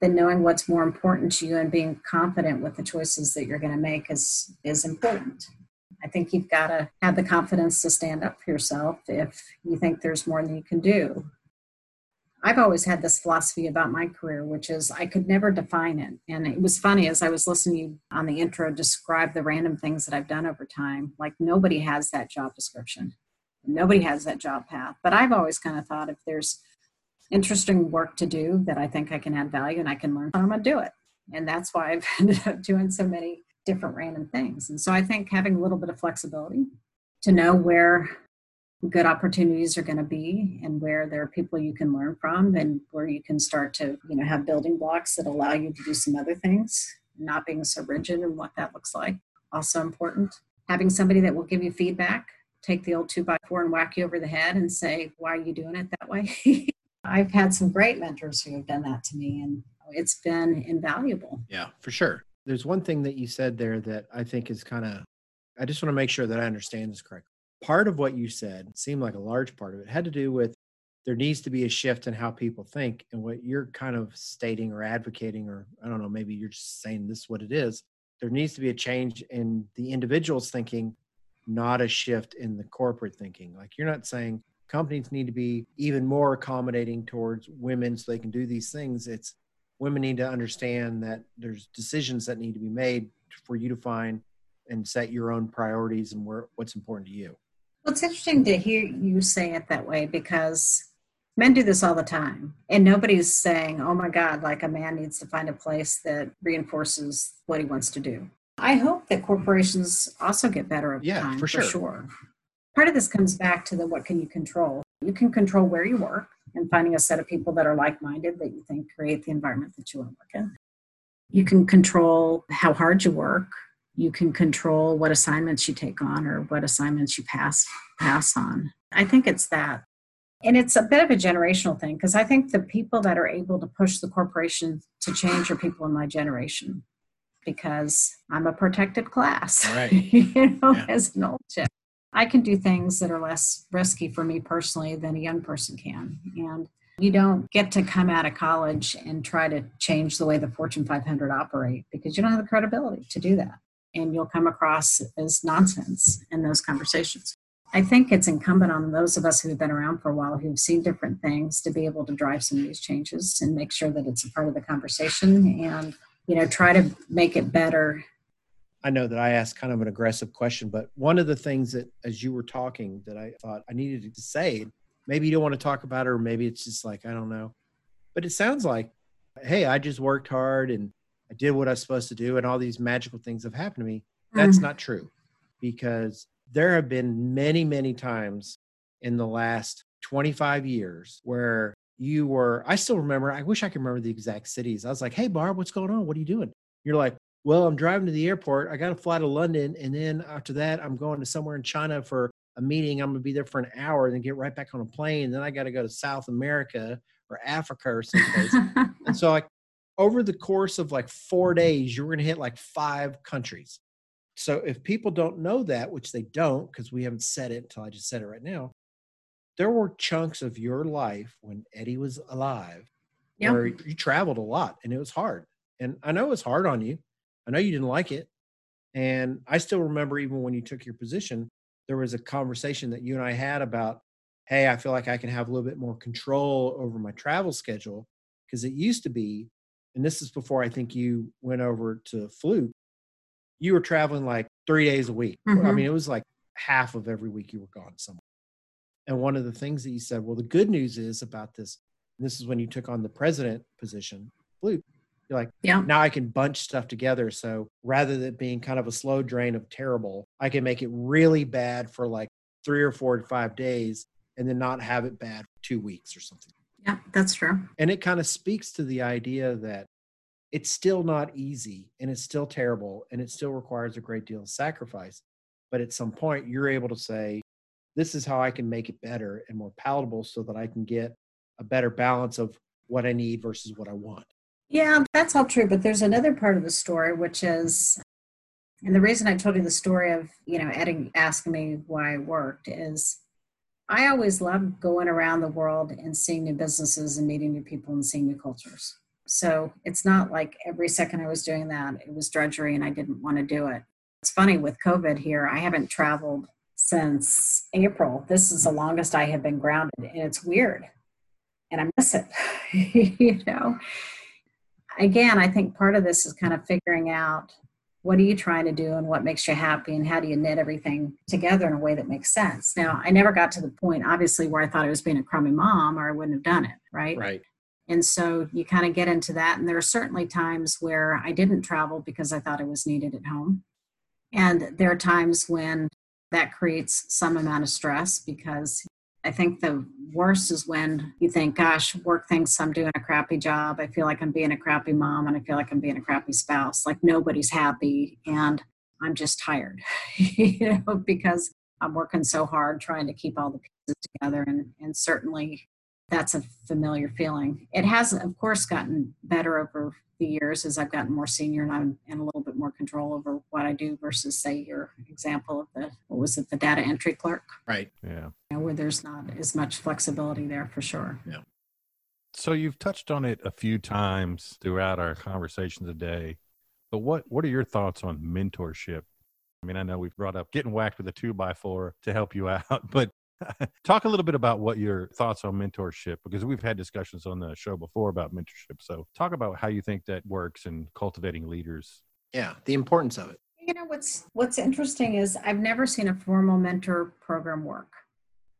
then knowing what's more important to you and being confident with the choices that you're going to make is is important. I think you've got to have the confidence to stand up for yourself if you think there's more than you can do. I've always had this philosophy about my career, which is I could never define it. And it was funny as I was listening on the intro describe the random things that I've done over time. Like nobody has that job description, nobody has that job path. But I've always kind of thought if there's interesting work to do that I think I can add value and I can learn I'm going to do it. And that's why I've [laughs] ended up doing so many different random things. And so I think having a little bit of flexibility to know where good opportunities are going to be and where there are people you can learn from and where you can start to you know have building blocks that allow you to do some other things not being so rigid and what that looks like also important having somebody that will give you feedback take the old two by four and whack you over the head and say why are you doing it that way [laughs] I've had some great mentors who have done that to me, and it's been invaluable. Yeah, for sure. There's one thing that you said there that I think is kind of, I just want to make sure that I understand this correctly. Part of what you said seemed like a large part of it had to do with there needs to be a shift in how people think. And what you're kind of stating or advocating, or I don't know, maybe you're just saying this is what it is. There needs to be a change in the individual's thinking, not a shift in the corporate thinking. Like you're not saying, companies need to be even more accommodating towards women so they can do these things. It's women need to understand that there's decisions that need to be made for you to find and set your own priorities and where what's important to you. Well it's interesting to hear you say it that way because men do this all the time and nobody's saying oh my god like a man needs to find a place that reinforces what he wants to do i hope that corporations also get better over yeah, time for sure. for sure. part of this comes back to the what can you control? You can control where you work and finding a set of people that are like-minded that you think create the environment that you want to work in. You can control how hard you work. You can control what assignments you take on or what assignments you pass pass on. I think it's that. And it's a bit of a generational thing because i think the people that are able to push the corporation to change are people in my generation because i'm a protected class right [laughs] you know yeah. as an old chick I can do things that are less risky for me personally than a young person can. And you don't get to come out of college and try to change the way the Fortune 500 operate because you don't have the credibility to do that. And you'll come across as nonsense in those conversations. I think it's incumbent on those of us who've been around for a while, who've seen different things, to be able to drive some of these changes and make sure that it's a part of the conversation and, you know, try to make it better I know that I asked kind of an aggressive question, but one of the things that, as you were talking, that I thought I needed to say, maybe you don't want to talk about it, or maybe it's just like, I don't know. But it sounds like, hey, I just worked hard and I did what I was supposed to do, and all these magical things have happened to me. That's mm. not true because there have been many, many times in the last 25 years where you were, I still remember, I wish I could remember the exact cities. I was like, hey, Barb, what's going on? What are you doing? You're like, well, I'm driving to the airport. I got to fly to London. And then after that, I'm going to somewhere in China for a meeting. I'm going to be there for an hour and then get right back on a plane. Then I got to go to South America or Africa or someplace. and [laughs] so, like, over the course of like four mm-hmm. days, you're going to hit like five countries. So, if people don't know that, which they don't, because we haven't said it until I just said it right now, there were chunks of your life when Eddie was alive yep. where you traveled a lot and it was hard. And I know it was hard on you. I know you didn't like it. And I still remember even when you took your position, there was a conversation that you and I had about, hey, I feel like I can have a little bit more control over my travel schedule. Because it used to be, and this is before I think you went over to Fluke, you were traveling like three days a week. Mm-hmm. I mean, it was like half of every week you were gone somewhere. And one of the things that you said, well, the good news is about this, this is when you took on the president position, Fluke, you're like, yeah. Now I can bunch stuff together. So rather than being kind of a slow drain of terrible, I can make it really bad for like three or four to five days and then not have it bad for two weeks or something. Yeah, that's true. And it kind of speaks to the idea that it's still not easy and it's still terrible and it still requires a great deal of sacrifice. But at some point, you're able to say, this is how I can make it better and more palatable so that I can get a better balance of what I need versus what I want. Yeah, that's all true. But there's another part of the story, which is, and the reason I told you the story of, you know, Eddie asking me why I worked is I always loved going around the world and seeing new businesses and meeting new people and seeing new cultures. So it's not like every second I was doing that, it was drudgery and I didn't want to do it. It's funny with COVID here, I haven't traveled since April. This is the longest I have been grounded, and it's weird. And I miss it, [laughs] you know again, I think part of this is kind of figuring out what are you trying to do and what makes you happy and how do you knit everything together in a way that makes sense. Now, I never got to the point, obviously, where I thought I was being a crummy mom or I wouldn't have done it, right? Right. And so you kind of get into that. And there are certainly times where I didn't travel because I thought I was needed at home. And there are times when that creates some amount of stress because I think the worst is when you think, gosh, work thinks I'm doing a crappy job. I feel like I'm being a crappy mom and I feel like I'm being a crappy spouse. Like nobody's happy and I'm just tired, [laughs] you know, because I'm working so hard trying to keep all the pieces together. And, and certainly that's a familiar feeling. It has, of course, gotten better over the years as I've gotten more senior and I'm in a little bit more control over what I do versus, say, your example of the what was it, the data entry clerk, right? Yeah, you know, where there's not as much flexibility there for sure. Yeah. So you've touched on it a few times throughout our conversation today, but what what are your thoughts on mentorship? I mean, I know we've brought up getting whacked with a two by four to help you [laughs] out, but [laughs] Talk a little bit about what your thoughts on mentorship, because we've had discussions on the show before about mentorship. So, talk about how you think that works in cultivating leaders. Yeah, the importance of it. You know what's what's interesting is I've never seen a formal mentor program work.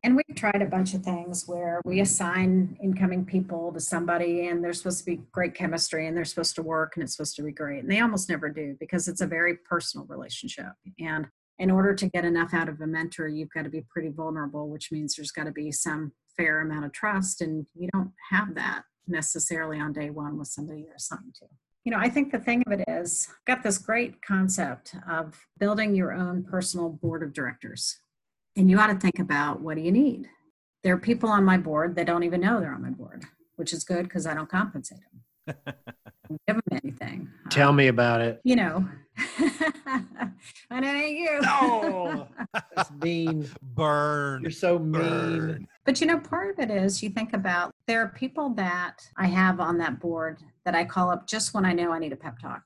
And we've tried a bunch of things where we assign incoming people to somebody and there's supposed to be great chemistry and they're supposed to work and it's supposed to be great. And they almost never do because it's a very personal relationship. And in order to get enough out of a mentor, you've got to be pretty vulnerable, which means there's got to be some fair amount of trust. And you don't have that necessarily on day one with somebody you're assigned to. You know, I think the thing of it is, I've got this great concept of building your own personal board of directors. And you ought to think about what do you need? There are people on my board that don't even know they're on my board, which is good because I don't compensate them. [laughs] give them anything. Tell um, me about it. You know, and it ain't you. No, [laughs] that's mean. Burn. You're so Burn. mean. But you know, part of it is you think about there are people that I have on that board that I call up just when I know I need a pep talk.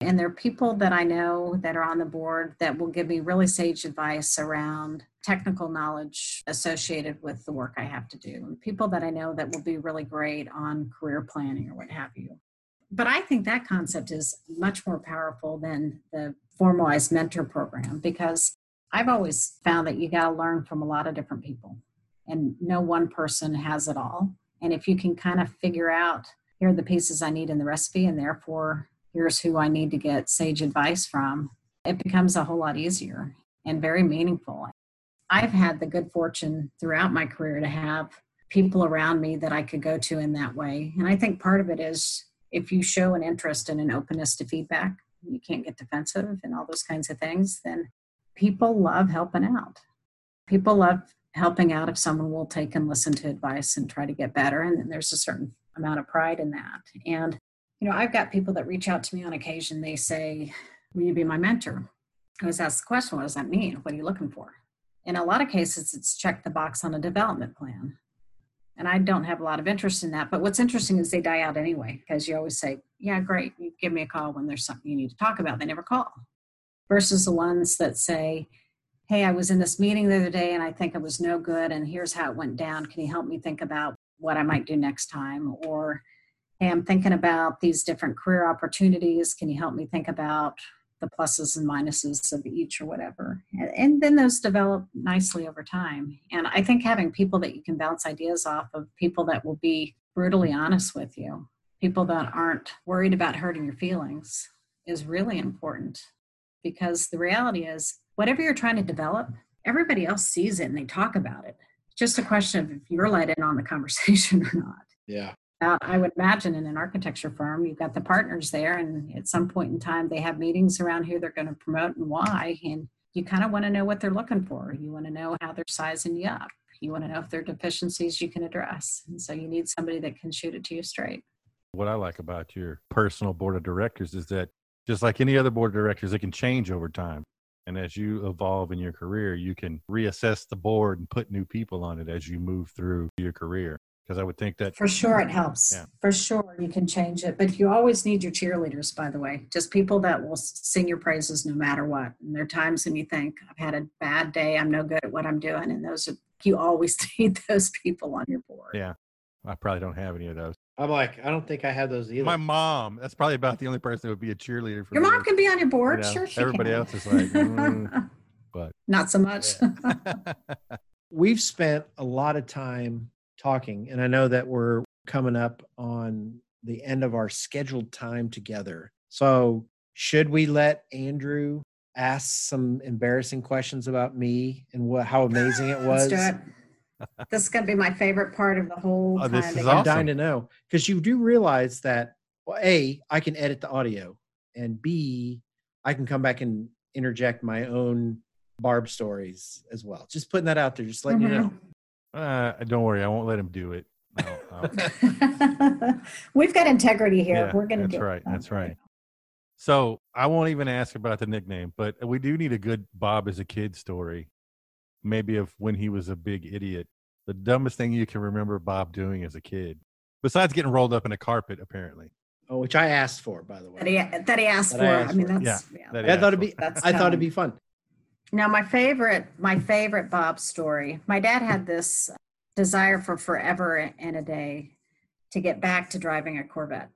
And there are people that I know that are on the board that will give me really sage advice around technical knowledge associated with the work I have to do. And people that I know that will be really great on career planning or what have you but I think that concept is much more powerful than the formalized mentor program because I've always found that you got to learn from a lot of different people and no one person has it all. And if you can kind of figure out here are the pieces I need in the recipe and therefore here's who I need to get sage advice from, it becomes a whole lot easier and very meaningful. I've had the good fortune throughout my career to have people around me that I could go to in that way. And I think part of it is if you show an interest and an openness to feedback, you can't get defensive and all those kinds of things, then people love helping out. People love helping out if someone will take and listen to advice and try to get better. And then there's a certain amount of pride in that. And, you know, I've got people that reach out to me on occasion. They say, Will you be my mentor? I was asked the question, What does that mean? What are you looking for? In a lot of cases, it's check the box on a development plan. And I don't have a lot of interest in that. But what's interesting is they die out anyway, because you always say, Yeah, great, you give me a call when there's something you need to talk about. They never call. Versus the ones that say, Hey, I was in this meeting the other day and I think it was no good, and here's how it went down. Can you help me think about what I might do next time? Or, Hey, I'm thinking about these different career opportunities. Can you help me think about the pluses and minuses of each or whatever. And, and, then those develop nicely over time. And I think having people that you can bounce ideas off of, people that will be brutally honest with you, people that aren't worried about hurting your feelings, is really important. Because the reality is, whatever you're trying to develop, everybody else sees it and they talk about it. Just a question of if you're let in on the conversation [laughs] or not. Yeah uh, I would imagine in an architecture firm, you've got the partners there, and at some point in time, they have meetings around who they're going to promote and why. And you kind of want to know what they're looking for. You want to know how they're sizing you up. You want to know if there are deficiencies you can address. And so you need somebody that can shoot it to you straight. What I like about your personal board of directors is that just like any other board of directors, it can change over time. And as you evolve in your career, you can reassess the board and put new people on it as you move through your career because I would think that for sure it helps. Yeah. For sure you can change it, but you always need your cheerleaders. By the way, just people that will sing your praises no matter what. And there are times when you think I've had a bad day, I'm no good at what I'm doing, and those are you always [laughs] need those people on your board. Yeah, I probably don't have any of those. I'm like, I don't think I have those either. My mom, that's probably about the only person that would be a cheerleader for Your me. mom can be on your board, you know, sure. everybody can. else is like, [laughs] mm, but not so much. Yeah. [laughs] We've spent a lot of time talking. And I know that we're coming up on the end of our scheduled time together. So, should we let Andrew ask some embarrassing questions about me and what how amazing it was? It. This is going to be my favorite part of the whole. Oh, this is I'm dying to know because you do realize that well, a I can edit the audio, and b I can come back and interject my own Barb stories as well. Just putting that out there, just letting mm-hmm. you know. Uh, don't worry, I won't let him do it. [laughs] We've got integrity here. Yeah, We're going to do that's right. That's right. So I won't even ask about the nickname, but we do need a good Bob as a kid story. Maybe of when he was a big idiot. The dumbest thing you can remember Bob doing as a kid, besides getting rolled up in a carpet, apparently. Oh, which I asked for, by the way. That he, that he asked that for. I, asked I mean, for. that's yeah. yeah. I thought it'd be. I thought it'd be fun. Now, my favorite, my favorite Bob story. My dad had this desire for forever and a day to get back to driving a Corvette.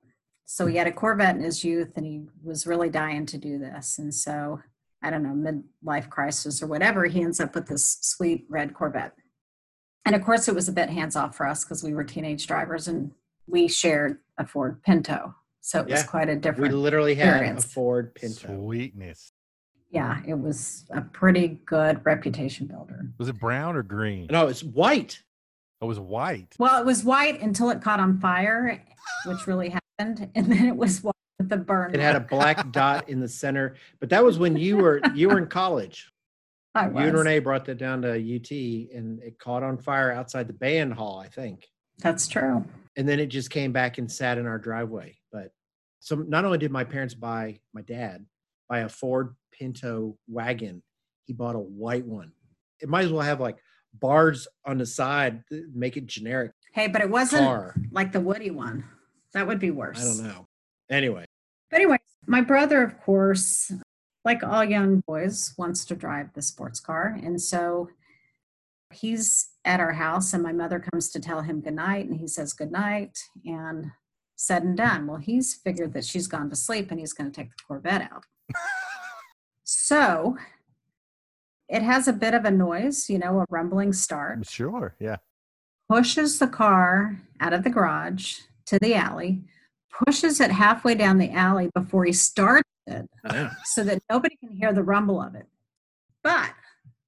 So he had a Corvette in his youth, and he was really dying to do this. And so, I don't know, midlife crisis or whatever, he ends up with this sweet red Corvette. And of course, it was a bit hands off for us because we were teenage drivers and we shared a Ford Pinto. So it yeah, was quite a different. We literally had experience. a Ford Pinto. Sweetness yeah, it was a pretty good reputation builder. Was it brown or green? No, it's white. Oh, it was white. Well, it was white until it caught on fire, which really happened, and then it was white with the burn. It had a black [laughs] dot in the center, but that was when you were you were in college. I was. You and Renee brought that down to UT, and it caught on fire outside the band hall, I think. That's true. And then it just came back and sat in our driveway. But so not only did my parents buy my dad buy a Ford Pinto wagon. He bought a white one. It might as well have like bars on the side, make it generic. Hey, but it wasn't car. like the Woody one. That would be worse. I don't know. Anyway. But anyway, my brother, of course, like all young boys, wants to drive the sports car. And so he's at our house, and my mother comes to tell him goodnight, and he says goodnight. And said and done. Well, he's figured that she's gone to sleep and he's going to take the Corvette out. [laughs] So it has a bit of a noise, you know, a rumbling start. Sure, yeah. Pushes the car out of the garage to the alley, pushes it halfway down the alley before he starts it so that nobody can hear the rumble of it. But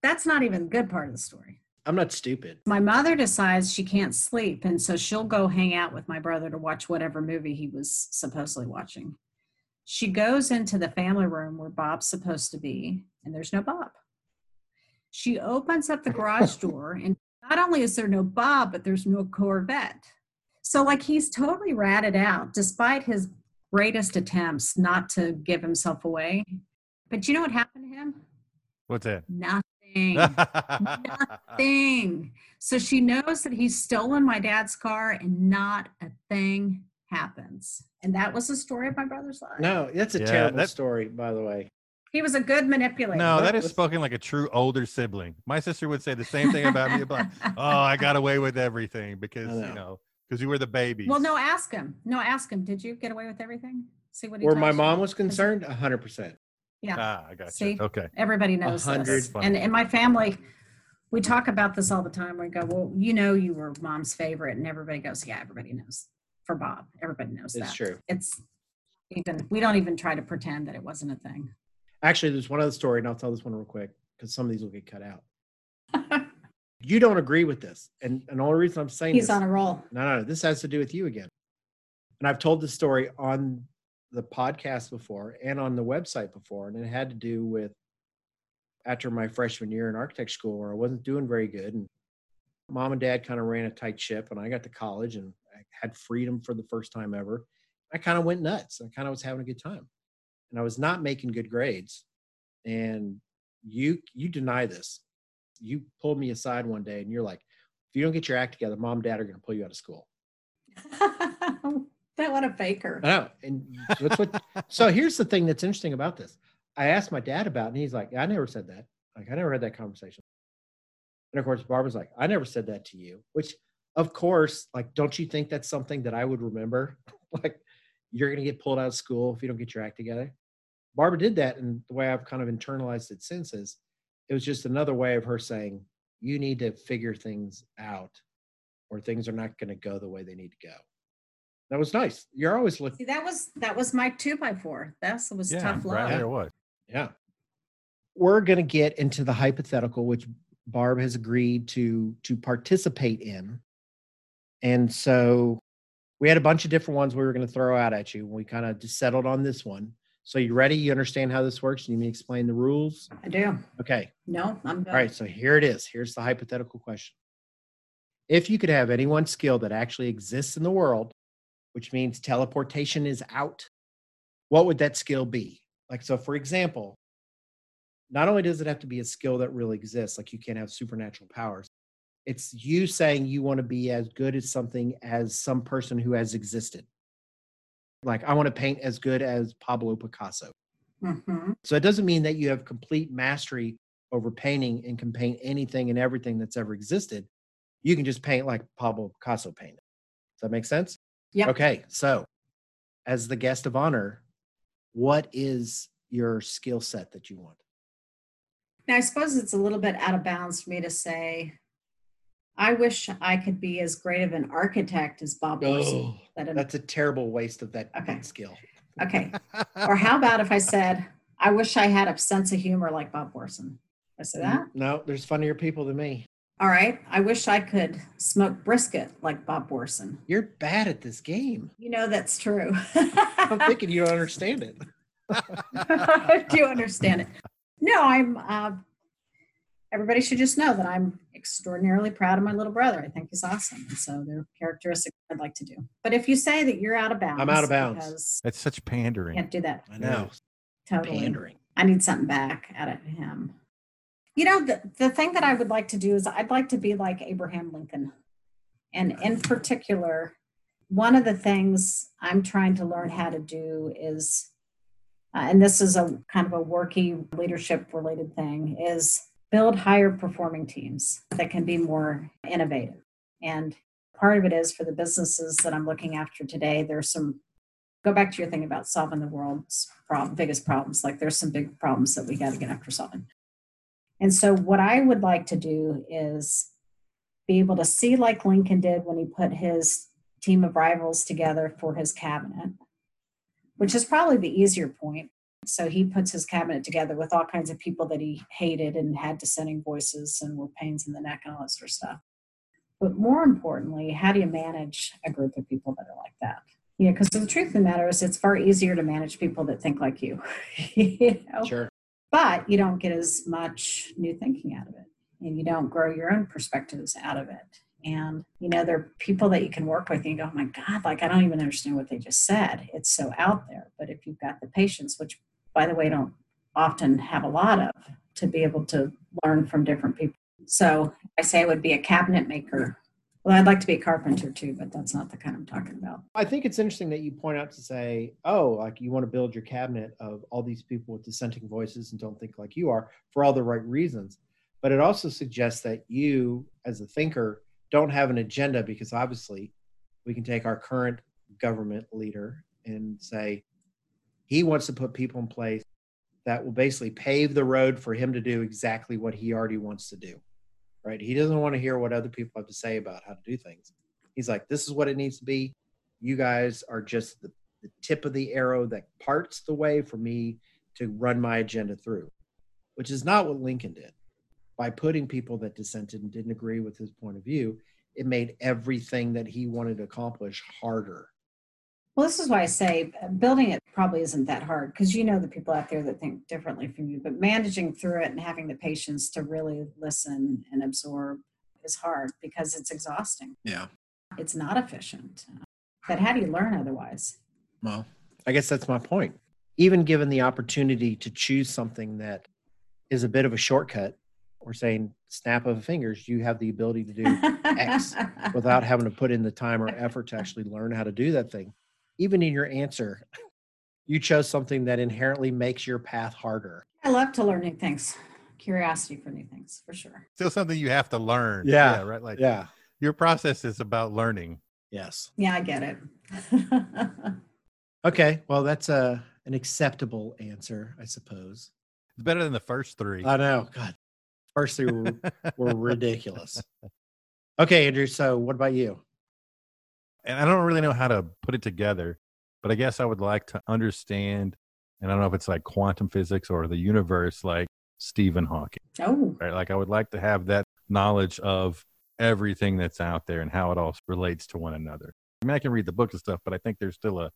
that's not even the good part of the story. I'm not stupid. My mother decides she can't sleep, and so she'll go hang out with my brother to watch whatever movie he was supposedly watching. She goes into the family room where Bob's supposed to be, and there's no Bob. She opens up the garage [laughs] door, and not only is there no Bob, but there's no Corvette. So, like, he's totally ratted out despite his greatest attempts not to give himself away. But you know what happened to him? What's that? Nothing. [laughs] Nothing. So she knows that he's stolen my dad's car and not a thing happens. And that was the story of my brother's life. No, that's a Yeah, terrible that- story, by the way. He was a good manipulator. no, that is Listen. spoken like a true older sibling. My sister would say the same thing about me. But oh, I got away with everything because know. you know because you were the baby. Well, no, ask him. No, ask him. Did you get away with everything? See what he Where tells my you. mom was concerned, 100%. Yeah. Ah, I got See? you. Okay. Everybody knows hundred. this. Funny. And in my family, we talk about this all the time. We go, well, you know, you were mom's favorite. And everybody goes, yeah, everybody knows for Bob. Everybody knows It's that. true. It's even, we don't even try to pretend that it wasn't a thing. Actually, there's one other story, and I'll tell this one real quick because some of these will get cut out. [laughs] You don't agree with this. And, and the only reason I'm saying He's this, on a roll. no, no, no, this has to do with you again. And I've told this story on the podcast before and on the website before, and it had to do with after my freshman year in architect school where I wasn't doing very good. And mom and dad kind of ran a tight ship, and I got to college and I had freedom for the first time ever. I kind of went nuts. I kind of was having a good time. And I was not making good grades. And you you deny this. You pulled me aside one day and you're like, if you don't get your act together, mom and dad are going to pull you out of school. [laughs] that what a faker. I know. And that's what, so here's the thing that's interesting about this. I asked my dad about it, and he's like, I never said that. Like, I never had that conversation. And of course, Barbara's like, I never said that to you, which, of course, like, don't you think that's something that I would remember? [laughs] like, you're going to get pulled out of school if you don't get your act together. Barbara did that. And the way I've kind of internalized it since is it was just another way of her saying, you need to figure things out or things are not going to go the way they need to go. That was nice. You're always looking. See, that was that was my two by four. That was Yeah, tough love. right there. What? Yeah. We're going to get into the hypothetical, which Barb has agreed to to participate in. And so we had a bunch of different ones we were going to throw out at you. We kind of just settled on this one. So you ready? You understand how this works? You need me explain the rules? I do. Okay. No, I'm good. All right. So here it is. Here's the hypothetical question. If you could have any one skill that actually exists in the world, which means teleportation is out, what would that skill be? Like, so for example, not only does it have to be a skill that really exists, like you can't have supernatural powers, it's you saying you want to be as good at something as some person who has existed. Like, I want to paint as good as Pablo Picasso. hmm So it doesn't mean that you have complete mastery over painting and can paint anything and everything that's ever existed. You can just paint like Pablo Picasso painted. Does that make sense? Yep. Okay. So, as the guest of honor, what is your skill set that you want? Now, I suppose it's a little bit out of bounds for me to say, I wish I could be as great of an architect as Bob an- oh, that's a terrible waste of that Okay. skill. okay. [laughs] Or how about if I said, I wish I had a sense of humor like Bob Borson? I said that. No, there's funnier people than me. All right. I wish I could smoke brisket like Bob Borson. You're bad at this game. You know that's true. I'm [laughs] thinking you don't understand it. I do understand it. No, I'm. Uh, everybody should just know that I'm extraordinarily proud of my little brother. I think he's awesome. And so they're characteristics I'd like to do. But if you say that you're out of bounds, I'm out of bounds. because That's such I pandering. can't do that. I know. Totally. Pandering. I need something back out of him. You know, the, the thing that I would like to do is I'd like to be like Abraham Lincoln. And in particular, one of the things I'm trying to learn how to do is, uh, and this is a kind of a worky leadership related thing, is build higher performing teams that can be more innovative. And part of it is for the businesses that I'm looking after today, there's some go back to your thing about solving the world's problem, biggest problems. Like there's some big problems that we got to get after solving. And so, what I would like to do is be able to see, like Lincoln did when he put his team of rivals together for his cabinet, which is probably the easier point. So, he puts his cabinet together with all kinds of people that he hated and had dissenting voices and were pains in the neck and all that sort of stuff. But more importantly, how do you manage a group of people that are like that? Yeah, because the truth of the matter is, it's far easier to manage people that think like you. [laughs] you know? Sure. But you don't get as much new thinking out of it, and you don't grow your own perspectives out of it. And you know, there are people that you can work with, and you go, "Oh my God, like I don't even understand what they just said." It's so out there. But if you've got the patience, which, by the way, don't often have a lot of, to be able to learn from different people. So I say would be a cabinet maker well, I'd like to be a carpenter too, but that's not the kind I'm talking about. I think it's interesting that you point out to say, oh, like you want to build your cabinet of all these people with dissenting voices and don't think like you are for all the right reasons. But it also suggests that you, as a thinker, don't have an agenda because obviously we can take our current government leader and say he wants to put people in place that will basically pave the road for him to do exactly what he already wants to do right? He doesn't want to hear what other people have to say about how to do things. He's like, this is what it needs to be. You guys are just the, the tip of the arrow that parts the way for me to run my agenda through, which is not what Lincoln did. By putting people that dissented and didn't agree with his point of view, it made everything that he wanted to accomplish harder well, this is why I say uh, building it probably isn't that hard because you know the people out there that think differently from you, but managing through it and having the patience to really listen and absorb is hard because it's exhausting. Yeah. It's not efficient. But how do you learn otherwise? Well, I guess that's my point. Even given the opportunity to choose something that is a bit of a shortcut, or saying snap of fingers, you have the ability to do X [laughs] without having to put in the time or effort to actually learn how to do that thing even in your answer, you chose something that inherently makes your path harder. I love to learn new things. Curiosity for new things, for sure. Still something you have to learn. Yeah. yeah right. Like, yeah. Your process is about learning. Yes. Yeah, I get it. [laughs] okay. Well, that's a an acceptable answer, I suppose. It's better than the first three. I know. God, first three were, were [laughs] ridiculous. Okay, Andrew. So, what about you? And I don't really know how to put it together, but I guess I would like to understand, and I don't know if it's like quantum physics or the universe, like Stephen Hawking. Oh, right. Like I would like to have that knowledge of everything that's out there and how it all relates to one another. I mean, I can read the books and stuff, but I think there's still a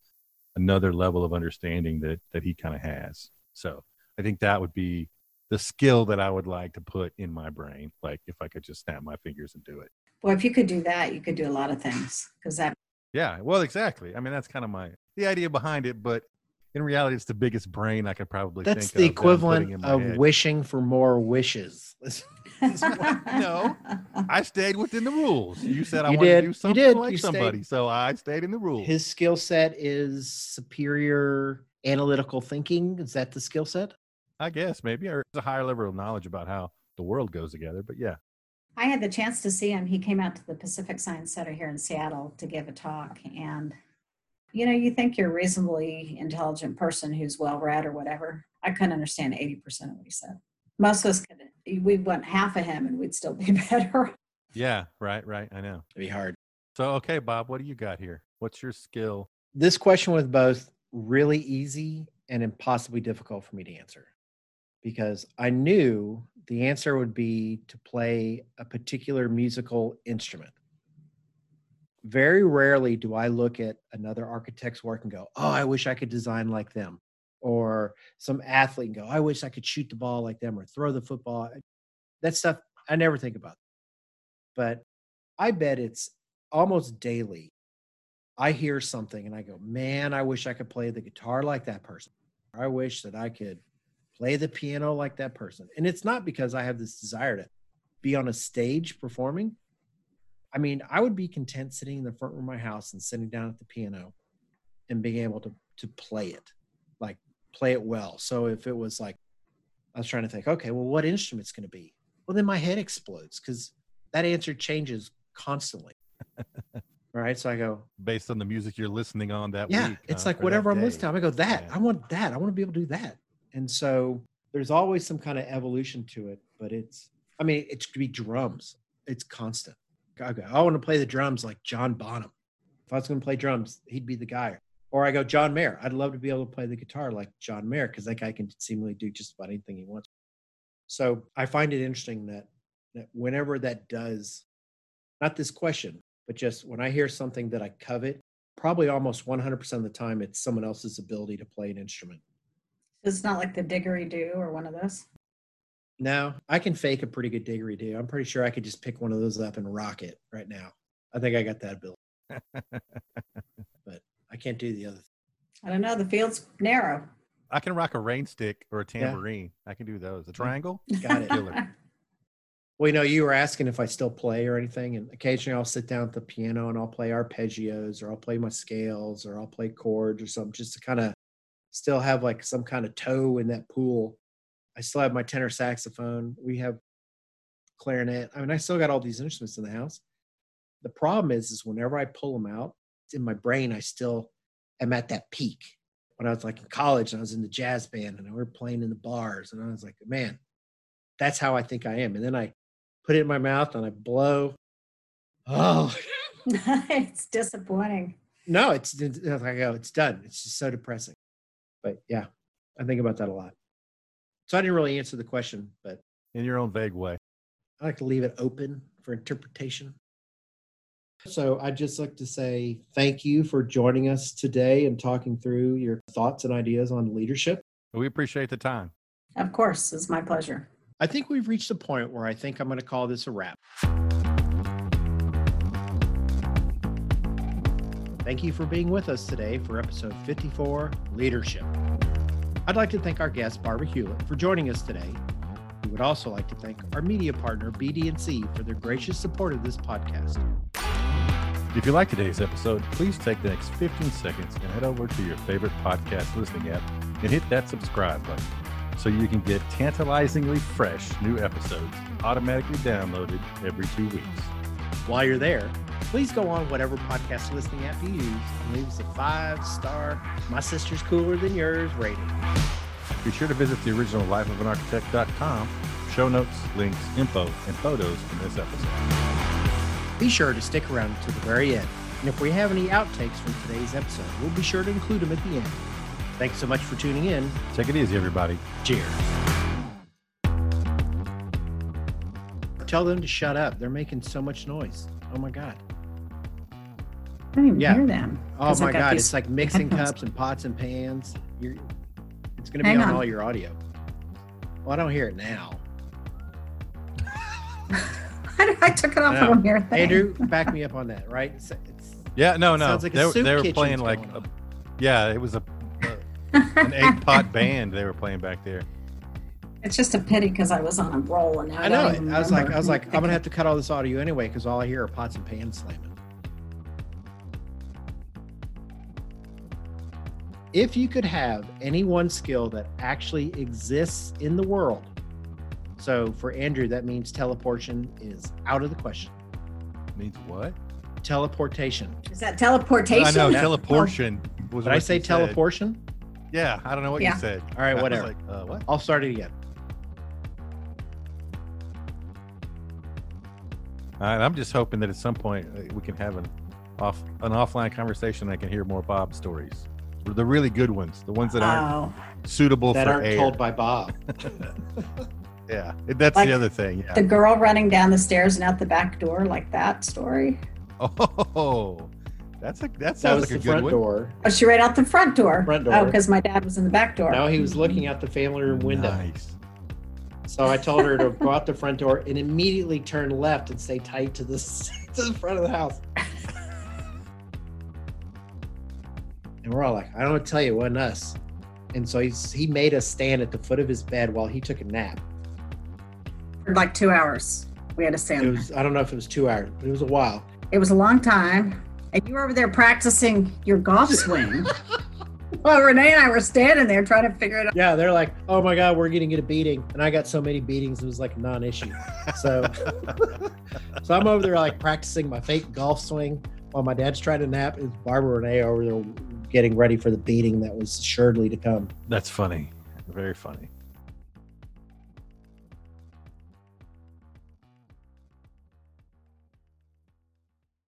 another level of understanding that that he kind of has. So I think that would be the skill that I would like to put in my brain. Like if I could just snap my fingers and do it. Well, if you could do that, you could do a lot of things because that. Yeah, well, exactly. I mean, that's kind of my the idea behind it, but in reality, it's the biggest brain I could probably. That's the equivalent of head. wishing for more wishes. [laughs] no, [laughs] I stayed within the rules. You said I you wanted did. to do something you did. like you somebody, stayed. so I stayed in the rules. His skill set is superior analytical thinking. Is that the skill set? I guess maybe, or it's a higher level of knowledge about how the world goes together. But yeah, I had the chance to see him. He came out to the Pacific Science Center here in Seattle to give a talk. And, you know, you think you're a reasonably intelligent person who's well read or whatever. I couldn't understand 80% of what he said. Most of us could, we want half of him and we'd still be [laughs] better. Yeah, right, right. I know. It'd be hard. So, okay, Bob, what do you got here? What's your skill? This question was both really easy and impossibly difficult for me to answer because I knew the answer would be to play a particular musical instrument. Very rarely do I look at another architect's work and go, oh, I wish I could design like them. Or some athlete and go, I wish I could shoot the ball like them or throw the football. That stuff, I never think about. But I bet it's almost daily. I hear something and I go, man, I wish I could play the guitar like that person. I wish that I could play the piano like that person. And it's not because I have this desire to be on a stage performing. I mean, I would be content sitting in the front room of my house and sitting down at the piano and being able to to play it, like play it well. So if it was like I was trying to think, okay, well, what instrument's going to be? Well, then my head explodes because that answer changes constantly. [laughs] right. So I go based on the music you're listening on that yeah, week. it's like whatever I'm listening to. I go that yeah. I want that. I want to be able to do that. And so there's always some kind of evolution to it, but it's, I mean, it could be drums. It's constant. Okay, I want to play the drums like John Bonham. If I was going to play drums, he'd be the guy. Or I go John Mayer. I'd love to be able to play the guitar like John Mayer because that guy can seemingly do just about anything he wants. So I find it interesting that that whenever that does, not this question, but just when I hear something that I covet probably almost 100% of the time it's someone else's ability to play an instrument. It's not like the Didgeridoo or one of those. No, I can fake a pretty good Didgeridoo. I'm pretty sure I could just pick one of those up and rock it right now. I think I got that ability, [laughs] but I can't do the other. I don't know. The field's narrow. I can rock a rain stick or a tambourine. I can do those. A mm-hmm. triangle. Got it. Killer. [laughs] Well, you know, you were asking if I still play or anything, and occasionally I'll sit down at the piano and I'll play arpeggios or I'll play my scales or I'll play chords or something just to kind of still have like some kind of toe in that pool. I still have my tenor saxophone. We have clarinet. I mean, I still got all these instruments in the house. The problem is, is whenever I pull them out in my brain, I still am at that peak. When I was like in college and I was in the jazz band and we were playing in the bars, and I was like, man, that's how I think I am. And then I put it in my mouth and I blow. Oh [laughs] it's disappointing. no, it's, it's like oh, it's done. It's just so depressing. But yeah, I think about that a lot. So I didn't really answer the question, but In your own vague way. I like to leave it open for interpretation. So I'd just like to say thank you for joining us today and talking through your thoughts and ideas on leadership. We appreciate the time. Of course, it's my pleasure. I think we've reached a point where I think I'm going to call this a wrap. Thank you for being with us today for episode 54 Leadership. I'd like to thank our guest, Barbara Hulit, for joining us today. We would also like to thank our media partner, BD&C, for their gracious support of this podcast. If you like today's episode, please take the next 15 seconds and head over to your favorite podcast listening app and hit that subscribe button so you can get tantalizingly fresh new episodes automatically downloaded every two weeks. While you're there, please go on whatever podcast listening app you use and leave us a five star My Sister's Cooler Than Yours rating. Be sure to visit the original lifeofanarchitect.com, show notes, links, info, and photos from this episode. Be sure to stick around to the very end. And if we have any outtakes from today's episode, we'll be sure to include them at the end. Thanks so much for tuning in. Take it easy, everybody. Cheers. Tell them to shut up. They're making so much noise. Oh my God. I don't even Yeah. hear them. Oh 'cause I my got God. these It's like mixing headphones. cups and pots and pans. You're, it's going to be Hang on on. all your audio. Well, I don't hear it now. [laughs] I took it off. I No. don't hear a thing. Andrew, back me up on that, right? It's, it's, Yeah, no, no. Sounds like a they, soup they were kitchen's playing like, going a, on. yeah, it was a [laughs] an eight pot band they were playing back there. It's just a pity because I was on a roll and now I, I know don't even I was like, remember. I was like, I'm gonna have to cut all this audio anyway because all I hear are pots and pans slamming. If you could have any one skill that actually exists in the world, so for Andrew, that means teleportation is out of the question. Means what? Teleportation. Is that teleportation? I know teleportation. Was Did I say you said. teleportation? Yeah, I don't know what Yeah. you said. All right, I whatever. Like, uh, what? I'll start it again. All right, I'm just hoping that at some point uh, we can have an off an offline conversation. and I can hear more Bob stories, the really good ones, the ones that aren't Oh, suitable That for aren't air. told by Bob. [laughs] [laughs] yeah, that's Like the other thing. Yeah. the girl running down the stairs and out the back door, like that story. Oh, that's a that That sounds was like a the good front one. door. Oh, she right out the front door. Front door. Oh, because my dad was in the back door. Now he was looking out the family room window. Nice. So I told her to [laughs] go out the front door and immediately turn left and stay tight to the to the front of the house. And we're all like, I don't want to tell you, it wasn't us. And so he's, he made us stand at the foot of his bed while he took a nap. For like two hours. We had to stand. It was I don't know if it was two hours, but it was a while. It was a long time. And you were over there practicing your golf swing. [laughs] well, Renee and I were standing there trying to figure it out. Yeah, they're like, oh my God, we're getting get a beating. And I got so many beatings, it was like a non-issue. So [laughs] so I'm over there like practicing my fake golf swing while my dad's trying to nap. It's Barbara Renee over there getting ready for the beating that was assuredly to come. That's funny. Very funny.